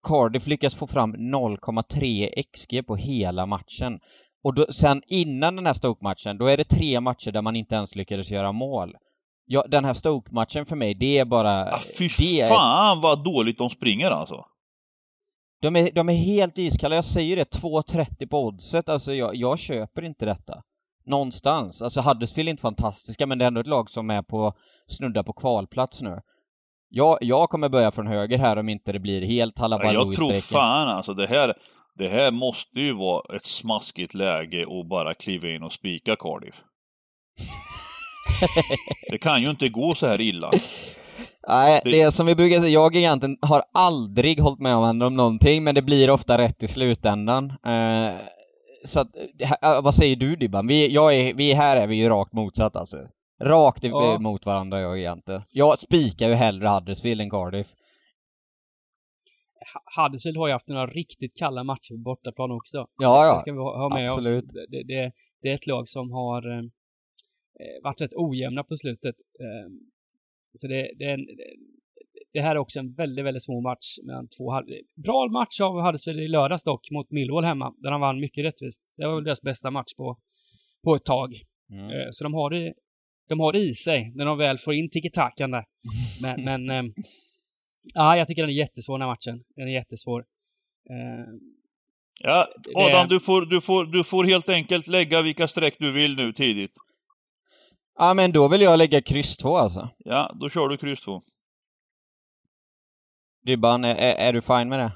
Cardiff lyckas få fram 0,3 XG på hela matchen. Och då, sen innan den här Stoke-matchen, då är det tre matcher där man inte ens lyckades göra mål. Ja, den här Stoke-matchen för mig, det är bara... ah, fy det är, fan vad dåligt de springer alltså. de är, de är helt iskalla, jag säger det, 2.30 på oddset, alltså jag, jag köper inte detta. Någonstans. Alltså Huddersfield är inte fantastiska, men det är ändå ett lag som är på, snudda på kvalplats nu. Jag, jag kommer börja från höger här om inte det blir helt Ja, Hallabaloo jag tror fan alltså det här, det här måste ju vara ett smaskigt läge att bara kliva in och spika Cardiff. det kan ju inte gå så här illa. Nej, Det- det är som vi brukar säga, jag egentligen har aldrig hållit med om, om någonting, men det blir ofta rätt i slutändan. Eh, så att, vad säger du Dibban? Vi, jag är, vi här är vi ju rakt motsatt alltså. Rakt Ja. emot varandra jag och egentligen. Jag spikar ju hellre Huddersfield än Cardiff. Huddersfield har ju haft några riktigt kalla matcher på bortaplan också. Ja, ja. Det ska vi ha ha med Absolut. oss. Det, det, det är ett lag som har eh, varit rätt ojämna på slutet. Eh, så det, det, en, det här är också en väldigt, väldigt svår match mellan två halv... Bra match av Huddersfield i lördags dock mot Millwall hemma, där de vann mycket rättvist. Det var väl deras bästa match på, på ett tag. Mm. Eh, Så de har det, de har det i sig när de väl får in tiki-takan där. Men, men ehm, ja, jag tycker den är jättesvår den här matchen. Den är jättesvår. Eh, Ja, Det- Adam, du får, du, får, du får helt enkelt lägga vilka streck du vill nu tidigt. Ja, men då vill jag lägga kryss 2 alltså. Ja, då kör du kryss 2. Dibban, är, är, är du fine med det?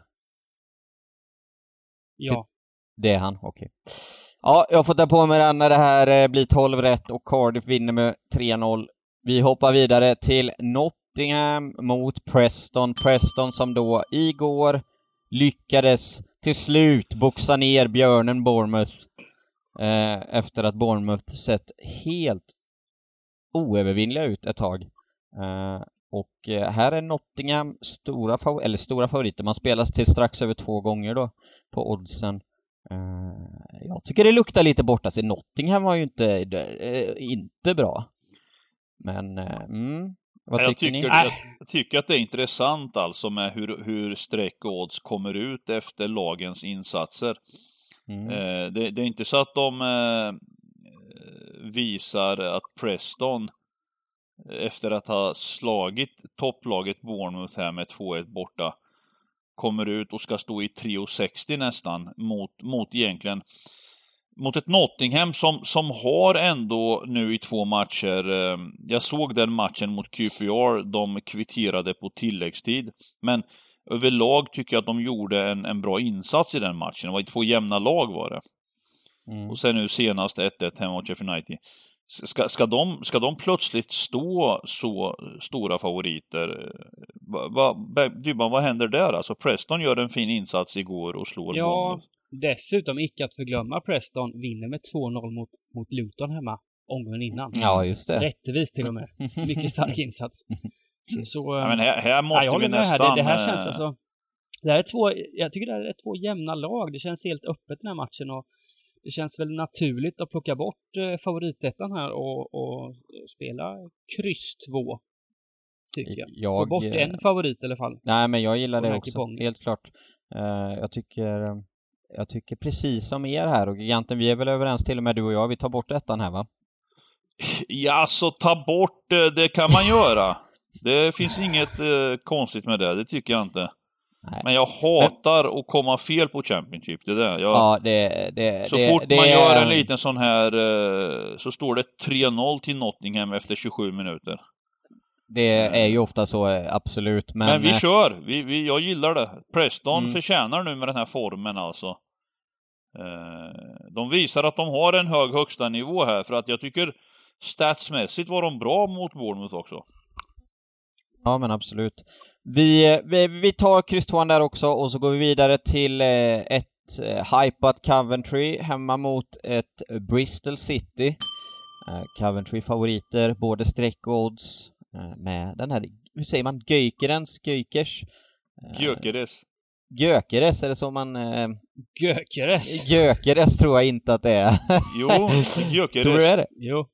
ja. Det är han, okej. Ja, jag får ta på mig den när det här eh, blir 12 rätt och Cardiff vinner med 3-0. Vi hoppar vidare till Nottingham mot Preston. Preston som då igår lyckades till slut boxa ner björnen Bournemouth eh, efter att Bournemouth sett helt oövervinnliga ut ett tag. Eh, och eh, här är Nottingham stora, fav- eller stora favoriter. Man spelas till strax över två gånger då på oddsen. Eh, jag tycker det luktar lite borta sig. Nottingham var ju inte, inte bra. Men, mm, vad jag, tycker ni? tycker, jag, jag tycker att det är intressant alltså med hur, hur streck och odds kommer ut efter lagens insatser. Mm. Eh, det, det är inte så att de eh, visar att Preston efter att ha slagit topplaget Bournemouth här med 2-1 borta kommer ut och ska stå i 3,60 nästan mot, mot egentligen mot ett Nottingham som, som har ändå nu i två matcher, eh, jag såg den matchen mot QPR, de kvitterade på tilläggstid, men överlag tycker jag att de gjorde en, en bra insats i den matchen. Det var två jämna lag var det. Mm. Och sen nu senast 1-1 hemma mot Sheffield United. Ska, ska, de, ska de plötsligt stå så stora favoriter? Va, va, Dybban, vad händer där? Alltså Preston gör en fin insats igår och slår Ja, Bournemouth. dessutom icke att förglömma Preston vinner med 2-0 mot, mot Luton hemma omgången innan. Ja, just det. Rättvist till och med. Mycket stark insats. Så, så, Ja, men här, här ja, måste jag vi nästan... här. Det, det här känns eh, alltså... Det här är två, jag tycker det här är två jämna lag. Det känns helt öppet den här matchen och det känns väl naturligt att plocka bort eh, favoritettan här och, och spela kryss 2. Tycker jag. Jag, Få bort eh, en favorit i alla fall. Nej, men jag gillar det också. kupongen. Helt klart. Eh, jag tycker jag tycker precis som er här och giganten, vi är väl överens till och med du och jag. Vi tar bort ettan här va? Ja, så ta bort det, det kan man göra. Det finns inget eh, konstigt med det, det tycker jag inte. Nej. Men jag hatar att komma fel på Championship, det är det. Jag, Ja, det... det så det, fort det man gör en liten sån här, eh, så står det 3-0 till Nottingham efter 27 minuter. Det är ju ofta så, eh, absolut. Men, Men, vi eh, kör! Vi, vi, jag gillar det. Preston Mm. förtjänar nu med den här formen alltså. De visar att de har en hög högsta nivå här, för att jag tycker statsmässigt var de bra mot Bournemouth också. Ja, men absolut. Vi, vi, vi tar kryss där också och så går vi vidare till eh, ett eh, hypat Coventry hemma mot ett Bristol City. Eh, Coventry favoriter, både streck och odds med den här, hur säger man, Göikerens, Göikers? Gökeres. Gökeres, är det så man... Gökeres? Gökeres tror jag inte att det är. jo, Gökeres. Tror du det är det? Jo.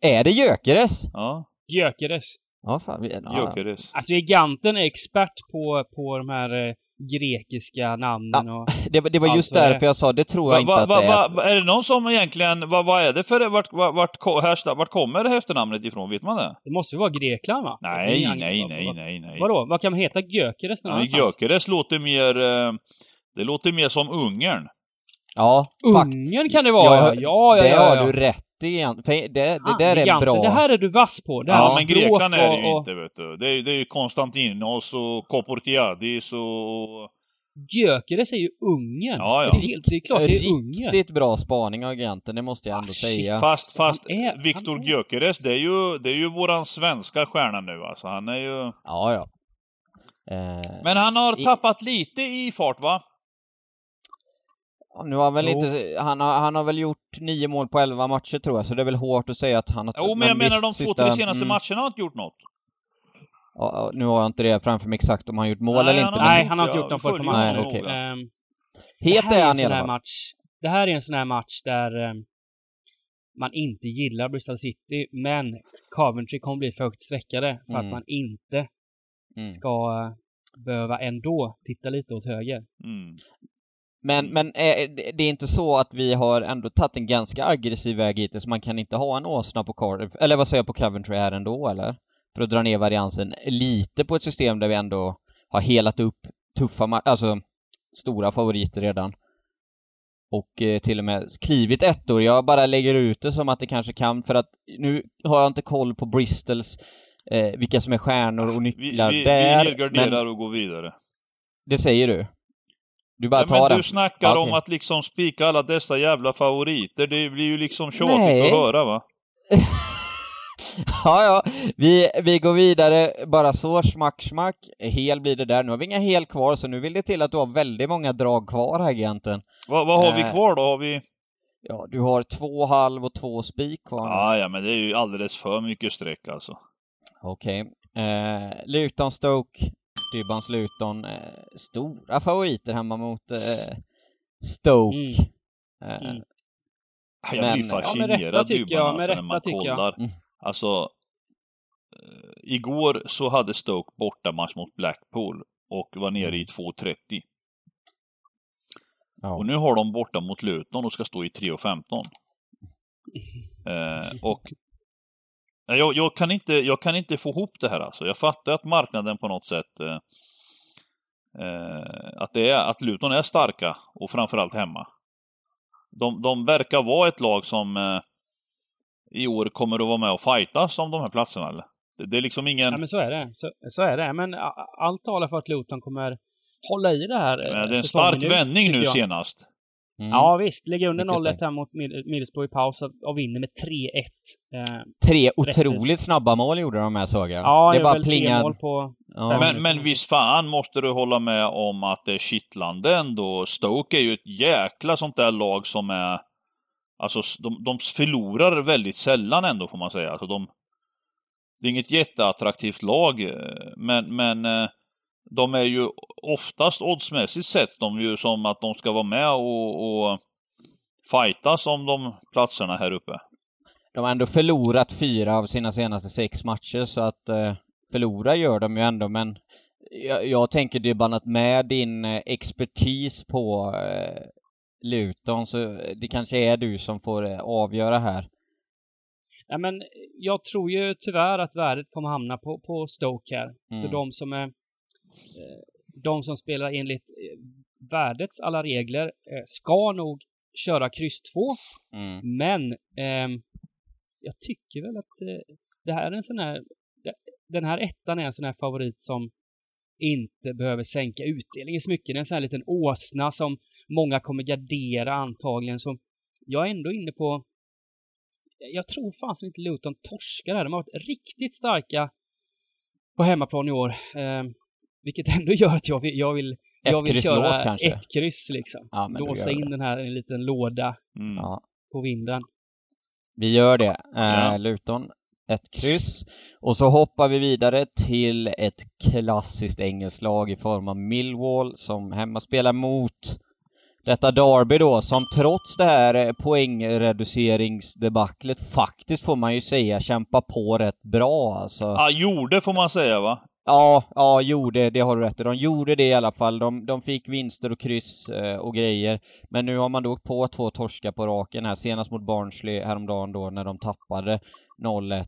Är det Gökeres? Ja. Gökeres. Ja, fan. Vi, ja. Alltså Giganten är expert på, på de här eh, grekiska namnen Ja, och... Det, det var Allt just det därför jag sa, det tror jag Va, inte va, att va, det är. va, är det någon som egentligen, vad, är det för, vart, vart, härsta- vart kommer det efternamnet ifrån? Vet man det? Det måste ju vara Grekland va? Nej, Vad- nej, nej, vad- nej, nej. Vadå? Vad kan man heta? Gökeres någon Ja, men annanstans? Gökeres låter mer, eh, det låter mer som Ungern. Ja, Ungern kan det vara Ja, ja. Ja, ja, det ja, har du rätt i. det, det Ah, där är bra... Det här är du vass på. Det Ja, men Grekland är det ju och- inte, vet du. Det är, det är ju Konstantinos och Koportiadis och... Gökeres är ju Ungern. Ja, ja. Det, är helt, det är klart det är Ungern. Riktigt bra spaning av agenten, det måste jag ändå Ah, säga. Fast, fast är- Viktor är- Gyökeres, det är ju, det är ju våran svenska stjärna nu alltså. Han är ju... Ja, ja. Eh, Men han har I- tappat lite i fart va? Nu har han väl Jo. inte... Han har, han har väl gjort nio mål på elva matcher tror jag, så det är väl hårt att säga att han har... Jo, men jag menar de två, sista- tre senaste mm, matcherna har inte gjort något. Ja, nu har jag inte det framför mig exakt om han har gjort mål Nej, eller han inte. har Men Nej, han har inte gjort dem på följer Nej, matcher. okej. Ehm, het är en han i sån alla här fall. match. Det här är en sån här match där ehm, man inte gillar Bristol City, men Coventry kommer bli för högt sträckade för Mm. att man inte Mm. ska eh, behöva ändå titta lite åt höger. Mm. Men, men eh, det är inte så att vi har ändå tagit en ganska aggressiv väg hittills, man kan inte ha en åsna på Cardiff, eller vad säger jag på Coventry här ändå eller? För att dra ner variansen lite på ett system där vi ändå har helat upp tuffa, alltså stora favoriter redan. Och eh, till och med klivit ettor. Jag bara lägger ut det som att det kanske kan, för att nu har jag inte koll på Bristols, eh, vilka som är stjärnor och Vi, nycklar vi, vi där. helgarderar men och går vidare. det säger du? Du bara Ja, tar men den? du snackar Ja, om att liksom spika alla dessa jävla favoriter. Det blir ju liksom tjatigt Nej. att höra va? ja, ja. Vi, vi går vidare. Bara så, smack, smack. Hel blir det där. Nu har vi inga hel kvar, så nu vill det till att du har väldigt många drag kvar här, agenten. Vad, vad har vi Eh. kvar då? Har vi... Ja, du har två halv och två spik kvar. Ja, ja, men det är ju alldeles för mycket streck alltså. Okej. Eh, Luton Stoke. Dybbans Luton. Eh, stora favoriter hemma mot eh, Stoke. Mm. Eh, Mm. Jag Men- blir Ja, med fascinerad rätta tycker Dybban, jag, med alltså, när man tycker jag. kollar. Mm. Alltså, eh, igår så hade Stoke bortamatch mot Blackpool och var nere i 2.30. ja. Och nu har de borta mot Luton och ska stå i 3.15. Eh, och jag, jag, kan inte, jag kan inte få ihop det här alltså. Jag fattar att marknaden på något sätt eh, eh, att, det är, att Luton är starka och framförallt hemma. De, de verkar vara ett lag som eh, i år kommer att vara med och fightas om de här platserna eller? Det, det är liksom ingen... Ja, men så är det. Så, så är det. Men allt talar för att Luton kommer hålla i det här eh, Men det är en stark ut, vändning nu jag. senast. Mm. Ja visst, ligger under Mycket 0-1 starkt. här mot Mid- Middlesbrough i paus och, vinner med 3-1. Eh, Tre Rättvist. otroligt snabba mål gjorde de här såg jag. ja, det är bara väl tre plingar. mål på... Ja. Men, men visst fan måste du hålla med om att det är kittlande ändå. Stoke är ju ett jäkla sånt där lag som är... Alltså de, de förlorar väldigt sällan ändå får man säga. Alltså de, det är inget jätteattraktivt lag, eh, men, men eh, de är ju oftast oddsmässigt sett de ju som att de ska vara med och, och fightas om de platserna här uppe. De har ändå förlorat fyra av sina senaste sex matcher så att eh, förlora gör de ju ändå men jag, jag tänker det bara att med din eh, expertis på eh, Luton så det kanske är du som får eh, avgöra här. Ja, men jag tror ju tyvärr att värdet kommer hamna på, på Stoke här. Så Mm. de som är... Eh, de som spelar enligt eh, värdets alla regler eh, ska nog köra kryss 2. Mm. Men ehm, jag tycker väl att eh, det här är en sån här... Den här ettan är en sån här favorit som inte behöver sänka utdelningen så mycket. Det är en sån här liten åsna som många kommer gardera antagligen. Så jag är ändå inne på... Jag tror fasen inte Luton torskar här. De har varit riktigt starka på hemmaplan i år. Eh, vilket ändå gör att jag vill, jag vill, jag vill köra krysslås kanske? ett kryss liksom. Ja, Låsa in det. den här i en liten låda Mm. På vinden. Vi gör det. Eh, Ja. Luton, ett kryss. Och så hoppar vi vidare till ett klassiskt engelskt lag i form av Millwall som hemma spelar mot detta Derby då, som trots det här eh, poängreduceringsdebaclet faktiskt får man ju säga kämpar på rätt bra alltså. Ja, gjorde får man säga va? Ja, ja, jo det har du rätt i. De gjorde det i alla fall. De, de fick vinster och kryss eh, och grejer. Men nu har man då åkt på två torskar på raken här. Senast mot Barnsley häromdagen då när de tappade 0-1.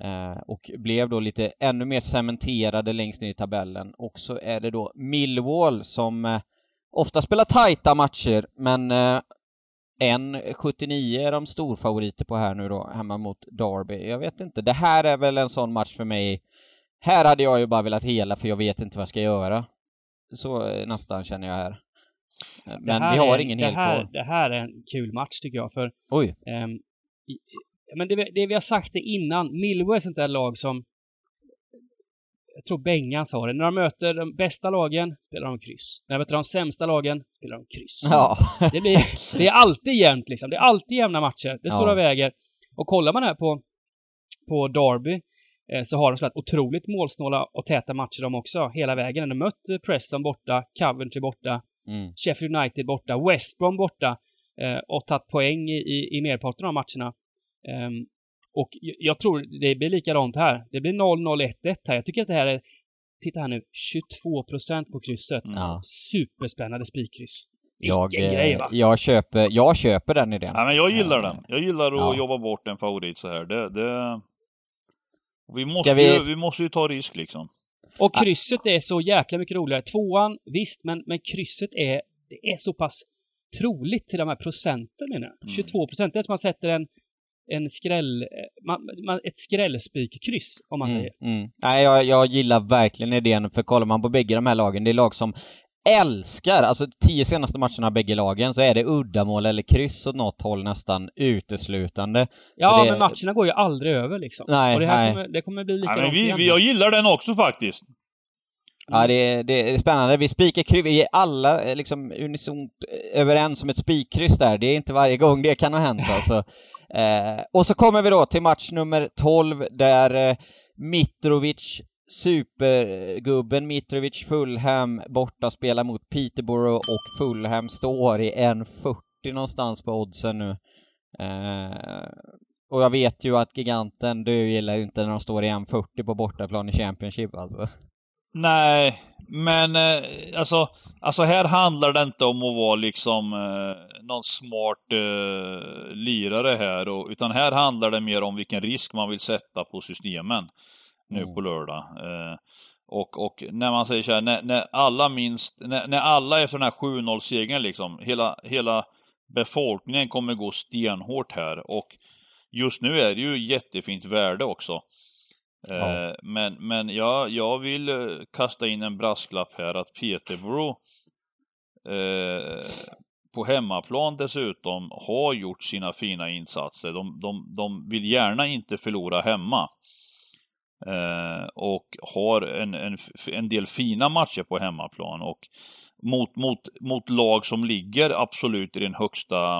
Eh, och blev då lite ännu mer cementerade längst ner i tabellen. Och så är det då Millwall som eh, ofta spelar tajta matcher, men eh, en 79 är de storfavoriter på här nu då, hemma mot Derby. Jag vet inte, det här är väl en sån match för mig här hade jag ju bara velat hela för jag vet inte vad jag ska göra. Så eh, nästan känner jag här. Eh, Men här vi har är, ingen det hel här, det här är en kul match tycker jag. För Oj. i- men det, vi- det vi har sagt det innan, Millwall är ett sånt där lag som jag tror Bengan sa det. När de möter de bästa lagen spelar de kryss. När de möter de sämsta lagen spelar de kryss. Ja. Det, blir, det är alltid jämnt liksom. Det är alltid jämna matcher. Det står Ja. och väger. Och kollar man här på, på Derby eh, så har de spelat otroligt målsnåla och täta matcher de också hela vägen. De har mött eh, Preston borta, Coventry borta, Mm. Sheffield United borta, West Brom borta eh, och tagit poäng i, i, i merparten av matcherna. Ehm, och jag tror det blir likadant här. Det blir 0-0, 1-1 här. Jag tycker att det här är, titta här nu, 22% på krysset. Mm. Ja. Superspännande spikkryss. Jag, eh, grej va? jag, köper, jag köper den idén. Ja, men jag gillar Eh, den. Jag gillar att ja. jobba bort en favorit så här. Det, det... Vi, måste Ska vi- Ju, vi måste ju ta risk liksom. Och krysset är så jäkla mycket roligare. Tvåan, visst, men, men krysset är, det är så pass troligt till de här procenten jag. Mm. 22 procent. Det är som man sätter en, en skräll, man, man, ett skrällspikkryss om man Mm, säger. mm. Nej, jag, jag gillar verkligen idén, för kollar man på bägge de här lagen, det är lag som älskar, alltså tio senaste matcherna av bägge lagen så är det uddamål eller kryss åt något håll nästan uteslutande. Ja, det- men matcherna går ju aldrig över liksom. Nej, och det här nej. kommer, det kommer bli likadant men vi, vi, jag gillar den också faktiskt. Ja, det, är- det är spännande. Vi spikar kryss, vi är alla eh, liksom unisont eh, överens om ett spikkryss där. Det är inte varje gång det kan ha hänt alltså. eh, och så kommer vi då till match nummer 12 där eh, Mitrovic, supergubben Mitrovic Fulham borta spelar mot Peterborough och Fulham står i 1.40 någonstans på oddsen nu. Eh, och jag vet ju att giganten, du gillar ju inte när de står i 1.40 på bortaplan i Championship alltså. Nej, men eh, alltså, alltså här handlar det inte om att vara liksom eh, någon smart eh, lirare här, och, utan här handlar det mer om vilken risk man vill sätta på systemen nu Mm. på lördag. Eh, och, och när man säger så här, när, när alla minst, när, när alla är för den här 7-0-segern liksom, hela, hela befolkningen kommer gå stenhårt här och just nu är det ju jättefint värde också. Ja. Eh, Men, men jag, jag vill eh, kasta in en brasklapp här att Peterborough eh, på hemmaplan dessutom har gjort sina fina insatser. De, de, de vill gärna inte förlora hemma. Eh, och har en, en, en del fina matcher på hemmaplan. Och mot, mot, mot lag som ligger absolut i den högsta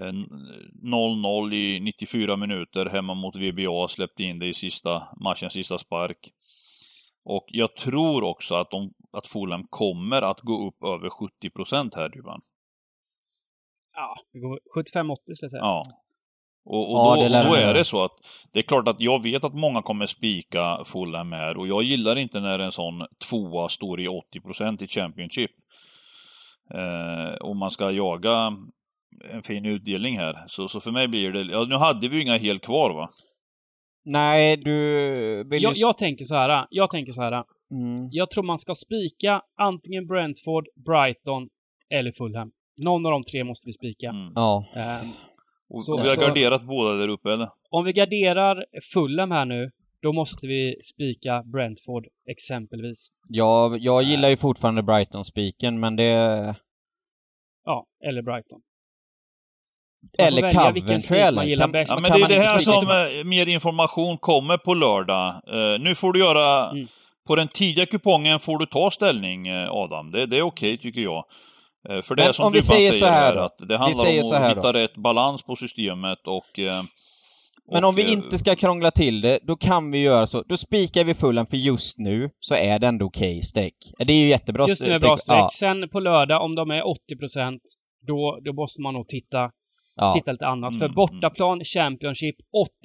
eh, 0-0 i 94 minuter hemma mot VBA, släppte in det i sista matchens sista spark. Och jag tror också att, de, att Fulham kommer att gå upp över 70% här, Duvan. Ja, det går 75-80 skulle jag säga. Ja. Och, och Ja, då, det och då är det så att det är klart att jag vet att många kommer spika Fulham här och jag gillar inte när en sån tvåa står i 80% i Championship. Eh, och man ska jaga en fin utdelning här. Så, så för mig blir det, ja, nu hade vi ju inga helt kvar va? Nej, du vill Jag, jag tänker så här. Jag tänker så här. Mm. Jag tror man ska spika antingen Brentford, Brighton eller Fulham. Någon av de tre måste vi spika. Mm. Ja. Ehm, Och, Så- och vi har så- garderat båda där uppe eller? om vi garderar Fulham här nu, då måste vi spika Brentford exempelvis. Jag, jag gillar ju fortfarande Brighton-spiken, men det... Ja, eller Brighton. Eller Coventry eller? Ja, men det är det här spika som eh, mer information kommer på lördag. Eh, nu får du göra... Mm. På den tidiga kupongen får du ta ställning, eh, Adam. Det, det är okej, tycker jag. Eh, för det Men är som om du vi bara säger säger så här här, då. att det handlar om så att här hitta rätt balans på systemet och... eh, Men och, om vi eh, inte ska krångla till det, då kan vi göra så. Då spikar vi fullen för just nu så är det ändå okej streck. Det är ju jättebra Just nu är streck. bra streck. Ja, Sen på lördag, om de är 80% då, då måste man nog titta, ja. titta lite annat. Mm, För bortaplan, Championship,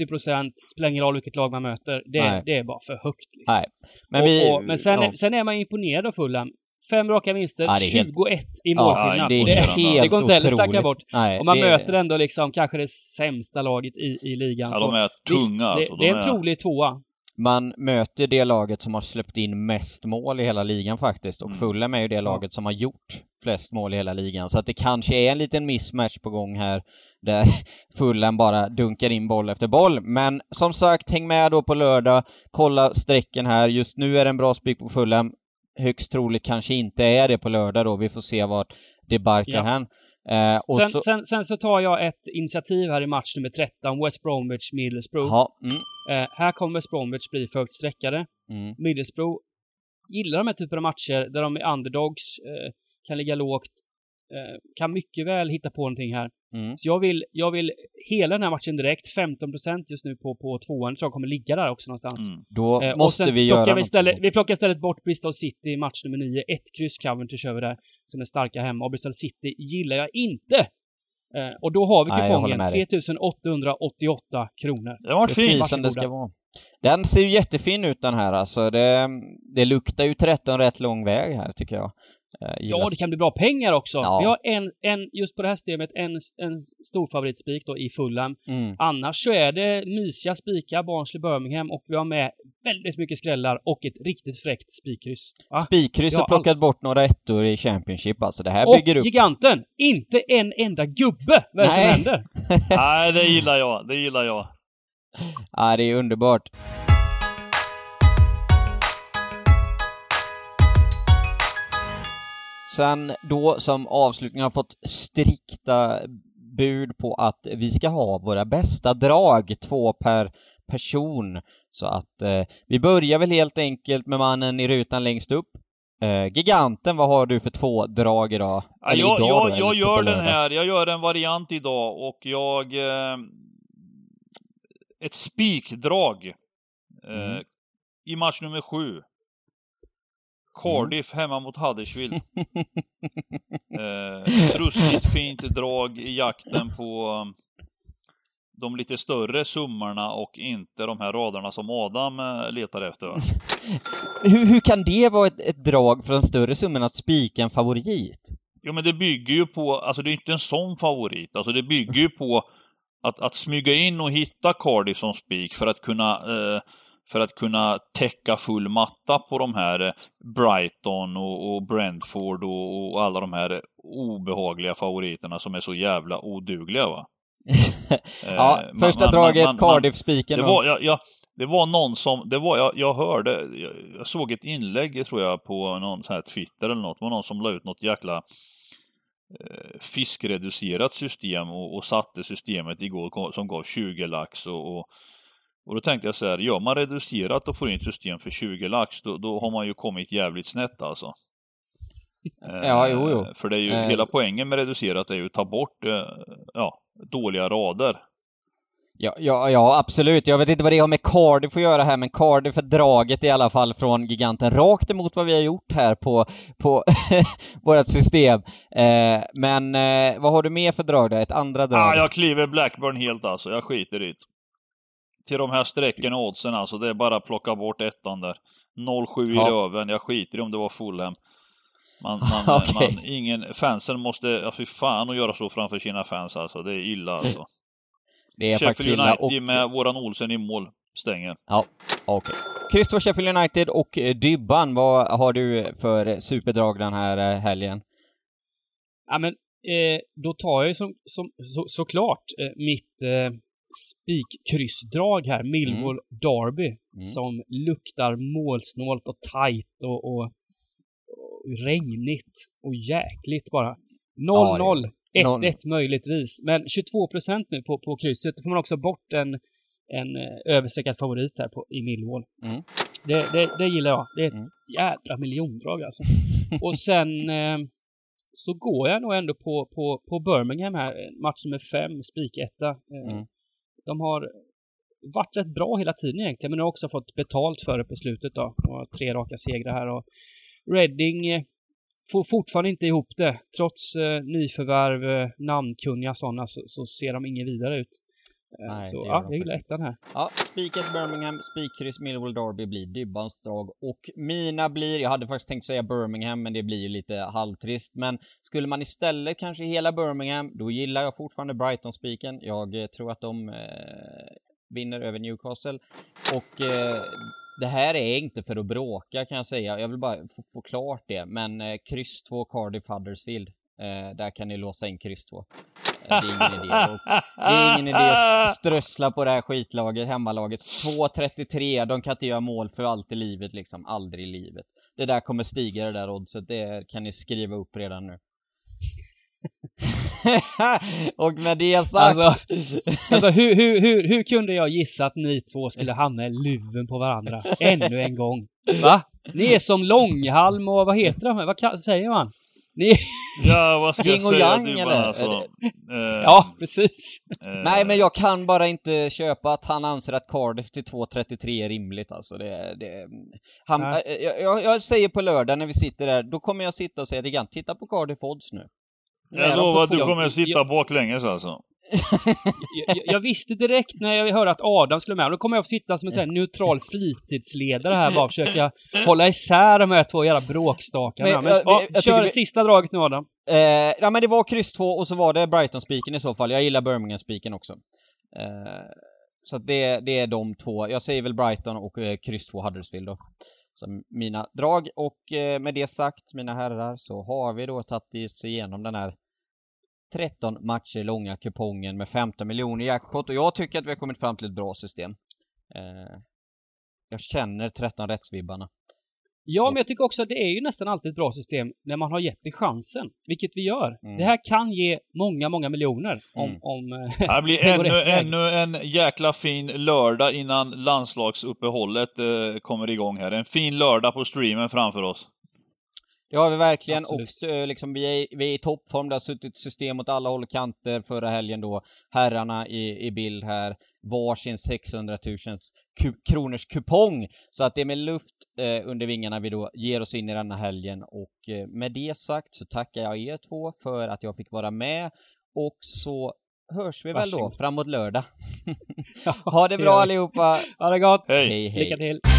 80% spelar ingen roll vilket lag man möter. Det, det är bara för högt. Liksom. Nej. Men och, vi... och, men sen, ja. är, sen är man imponerad av Fulham. Fem raka vinster, Ja, det är helt- 21 i Ja, målskillnad. det är Det- helt det går inte heller att snacka otroligt. bort. Nej, Och man det- möter ändå liksom kanske det sämsta laget i, i ligan. Ja, så de är visst, tunga alltså. det, det är De en trolig tvåa. Man möter det laget som har släppt in mest mål i hela ligan faktiskt. Och Mm. Fulham är ju det laget som har gjort flest mål i hela ligan. Så att det kanske är en liten mismatch på gång här. Där Fulham bara dunkar in boll efter boll. Men som sagt, häng med då på lördag. Kolla strecken här. Just nu är det en bra spik på Fulham. Högst troligt kanske inte är det på lördag då. Vi får se vart det barkar Ja. hän. Eh, Sen, så... sen, sen så tar jag ett initiativ här i match nummer 13, West Bromwich Middlesbrough. Ja, mm, Eh, här kommer West Bromwich bli för högt streckade. mm. Middlesbrough gillar de här typerna av matcher där de är underdogs, eh, kan ligga lågt, kan mycket väl hitta på någonting här. Mm. Så jag vill, jag vill hela den här matchen direkt, 15% just nu på, på tvåan, tror jag kommer ligga där också någonstans. Mm. Då Eh, måste vi göra vi, något. istället, vi plockar istället bort Bristol City i match nummer 9. Ett kryss Coventry kör vi där, som är starka hemma. Och Bristol City gillar jag inte! Eh, och då har vi kupongen med dig. 3888 kronor. Det var fint. Som det ska vara. Den ser ju jättefin ut den här alltså. Det, det luktar ju 13 rätt lång väg här tycker jag. Eh, Ja, det kan bli bra pengar också. Ja. Vi har en, en, just på det här systemet, en, en stor favoritspik då i Fulham. mm. Annars så är det mysiga spikar, Barnsley, Birmingham och vi har med väldigt mycket skrällar och ett riktigt fräckt spikkryss. Ja, har plockat allt. bort några ettor i Championship alltså. Det här Och bygger upp... giganten! Inte en enda gubbe! Vad är det som händer? Nej, det gillar jag. Det gillar jag. Ja, det är underbart. Sen då som avslutning har fått strikta bud på att vi ska ha våra bästa drag, två per person. Så att eh, vi börjar väl helt enkelt med mannen i rutan längst upp. Eh, giganten, vad har du för två drag idag? Ja, Eller jag, idag jag, då, jag gör den här, jag gör en variant idag och jag... Eh, ett spikdrag. Eh, Mm. I match nummer sju. Cardiff hemma mot Huddersfield. eh, ruskigt fint drag i jakten på um, de lite större summorna och inte de här raderna som Adam eh, letar efter. Hur, hur kan det vara ett, ett drag för en större summa än att spika en favorit? Jo men det bygger ju på, alltså det är inte en sån favorit. Alltså det bygger ju på att, att smyga in och hitta Cardiff som spik för att kunna eh, för att kunna täcka full matta på de här eh, Brighton och, och Brentford och, och alla de här obehagliga favoriterna som är så jävla odugliga va. ja, Eh, första man- draget, Cardiff-spiken. Det var, jag, jag, det var någon som, det var, jag, jag hörde, jag, jag såg ett inlägg tror jag på någon sån här Twitter eller något, det var någon som la ut något jäkla eh, fiskreducerat system och, och satte systemet igår som gav 20 lax och, och och då tänkte jag så här, gör man reducerat och får in ett system för 20 lax, då, då har man ju kommit jävligt snett alltså. Ja, jo, jo. Eh, För det är ju, Eh, hela poängen med reducerat är ju att ta bort, eh, ja, dåliga rader. Ja, ja, ja, absolut. Jag vet inte vad det har med Cardiff att göra här, men Cardiff är draget i alla fall från giganten rakt emot vad vi har gjort här på, på vårt system. Eh, men eh, vad har du mer för drag då? Ett andra drag? Ah, jag kliver Blackburn helt alltså, jag skiter i det. Till de här strecken och oddsen alltså, det är bara att plocka bort ettan där. 0-7 i Ja. röven, jag skiter i om det var Fulham. Man, man, Okej. man, ingen, fansen måste, ja fy fan att göra så framför sina fans alltså, det är illa alltså. det är faktiskt Sheffield illa. United Och, med våran Olsen i mål, stänger. Okej. Christopher Sheffield United och eh, Dybban, vad har du för superdrag den här eh, helgen? Ja, men eh, då tar jag ju som, som, så, såklart eh, mitt eh, spikkryssdrag här, Millwall Derby, Mm. som luktar målsnålt och tight och, och, och regnigt och jäkligt bara. 0-0. Någon- 1-1 möjligtvis. Men 22% nu på, på krysset. Då får man också bort en, en eh, överstreckad favorit här på, i Millwall. Mm. Det, det, det gillar jag. Det är ett Mm. jädra miljondrag alltså. Och sen eh, så går jag nog ändå på, på, på Birmingham här. Match nummer fem, spiketta. Eh, Mm. De har varit rätt bra hela tiden egentligen, men har också fått betalt för det på slutet då. De har tre raka segrar här och Reading eh, får fortfarande inte ihop det. Trots eh, nyförvärv, eh, namnkunniga sådana, så, så ser de inget vidare ut. Eh, Nej, så ja, jag gillar ettan här. Ja, spiket Birmingham, spikkryss Millwall Derby blir Dybbans drag och mina blir, jag hade faktiskt tänkt säga Birmingham men det blir ju lite halvtrist men skulle man istället kanske hela Birmingham då gillar jag fortfarande Brighton-spiken. Jag eh, tror att de eh, vinner över Newcastle och eh, det här är inte för att bråka kan jag säga, jag vill bara få, få klart det men eh, kryss 2 Cardiff Huddersfield eh, där kan ni låsa in kryss 2. Det är ingen idé. Och det är ingen idé att strössla på det här skitlaget, hemmalaget. 2.33, de kan inte göra mål för allt i livet liksom. Aldrig i livet. Det där kommer stiga det där oddset, det kan ni skriva upp redan nu. och med det sagt... Alltså, alltså hur, hur, hur, hur kunde jag gissa att ni två skulle hamna i luven på varandra ännu en gång? Va? Ni är som Långhalm och vad heter de? Vad säger man? Ja, vad ska jag säga yang, Dybban eller? alltså? Eh, ja, precis. eh, Nej men jag kan bara inte köpa att han anser att Cardiff till 2.33 är rimligt alltså. Det, det, han, äh, jag, jag, säger på lördag när vi sitter där, då kommer jag sitta och säga till Gant, titta på Cardiff odds nu. Jag lovar att du kommer att sitta baklänges alltså. Jag, jag visste direkt när jag hörde att Adam skulle med, då kommer jag att sitta som en sån neutral fritidsledare här bara och försöka hålla isär de här två jävla bråkstakarna. Men Men, jag- ja, jag kör tycker vi- sista draget nu Adam. Eh, ja men det var kryss 2 och så var det Brighton-spiken i så fall. Jag gillar Birmingham-spiken också. Eh, så det, det är de två. Jag säger väl Brighton och eh, kryss 2 Huddersfield då. Som mina drag. Och eh, med det sagt, mina herrar, så har vi då tagit oss igenom den här 13 matcher långa kupongen med 15 miljoner i jackpot och jag tycker att vi har kommit fram till ett bra system. Eh, jag känner 13 rättsvibbarna. Ja, men jag tycker också att det är ju nästan alltid ett bra system när man har gett det chansen. Vilket vi gör. Mm. Det här kan ge många, många miljoner om, Mm. om eh, Det blir Det ännu, ännu en jäkla fin lördag innan landslagsuppehållet eh, kommer igång här. En fin lördag på streamen framför oss. Det har vi verkligen Absolut. och eh, liksom, vi, är, vi är i toppform. Det har suttit system åt alla håll och kanter förra helgen då. Herrarna i, i bild här. Varsin 600 000 ku, kronors kupong. Så att det är med luft eh, under vingarna vi då ger oss in i denna helgen. Och eh, med det sagt så tackar jag er två för att jag fick vara med. Och så hörs vi väl då Varsågod. framåt lördag. Ha det bra allihopa! Ha det gott! Hej! Hej hej! Lycka till!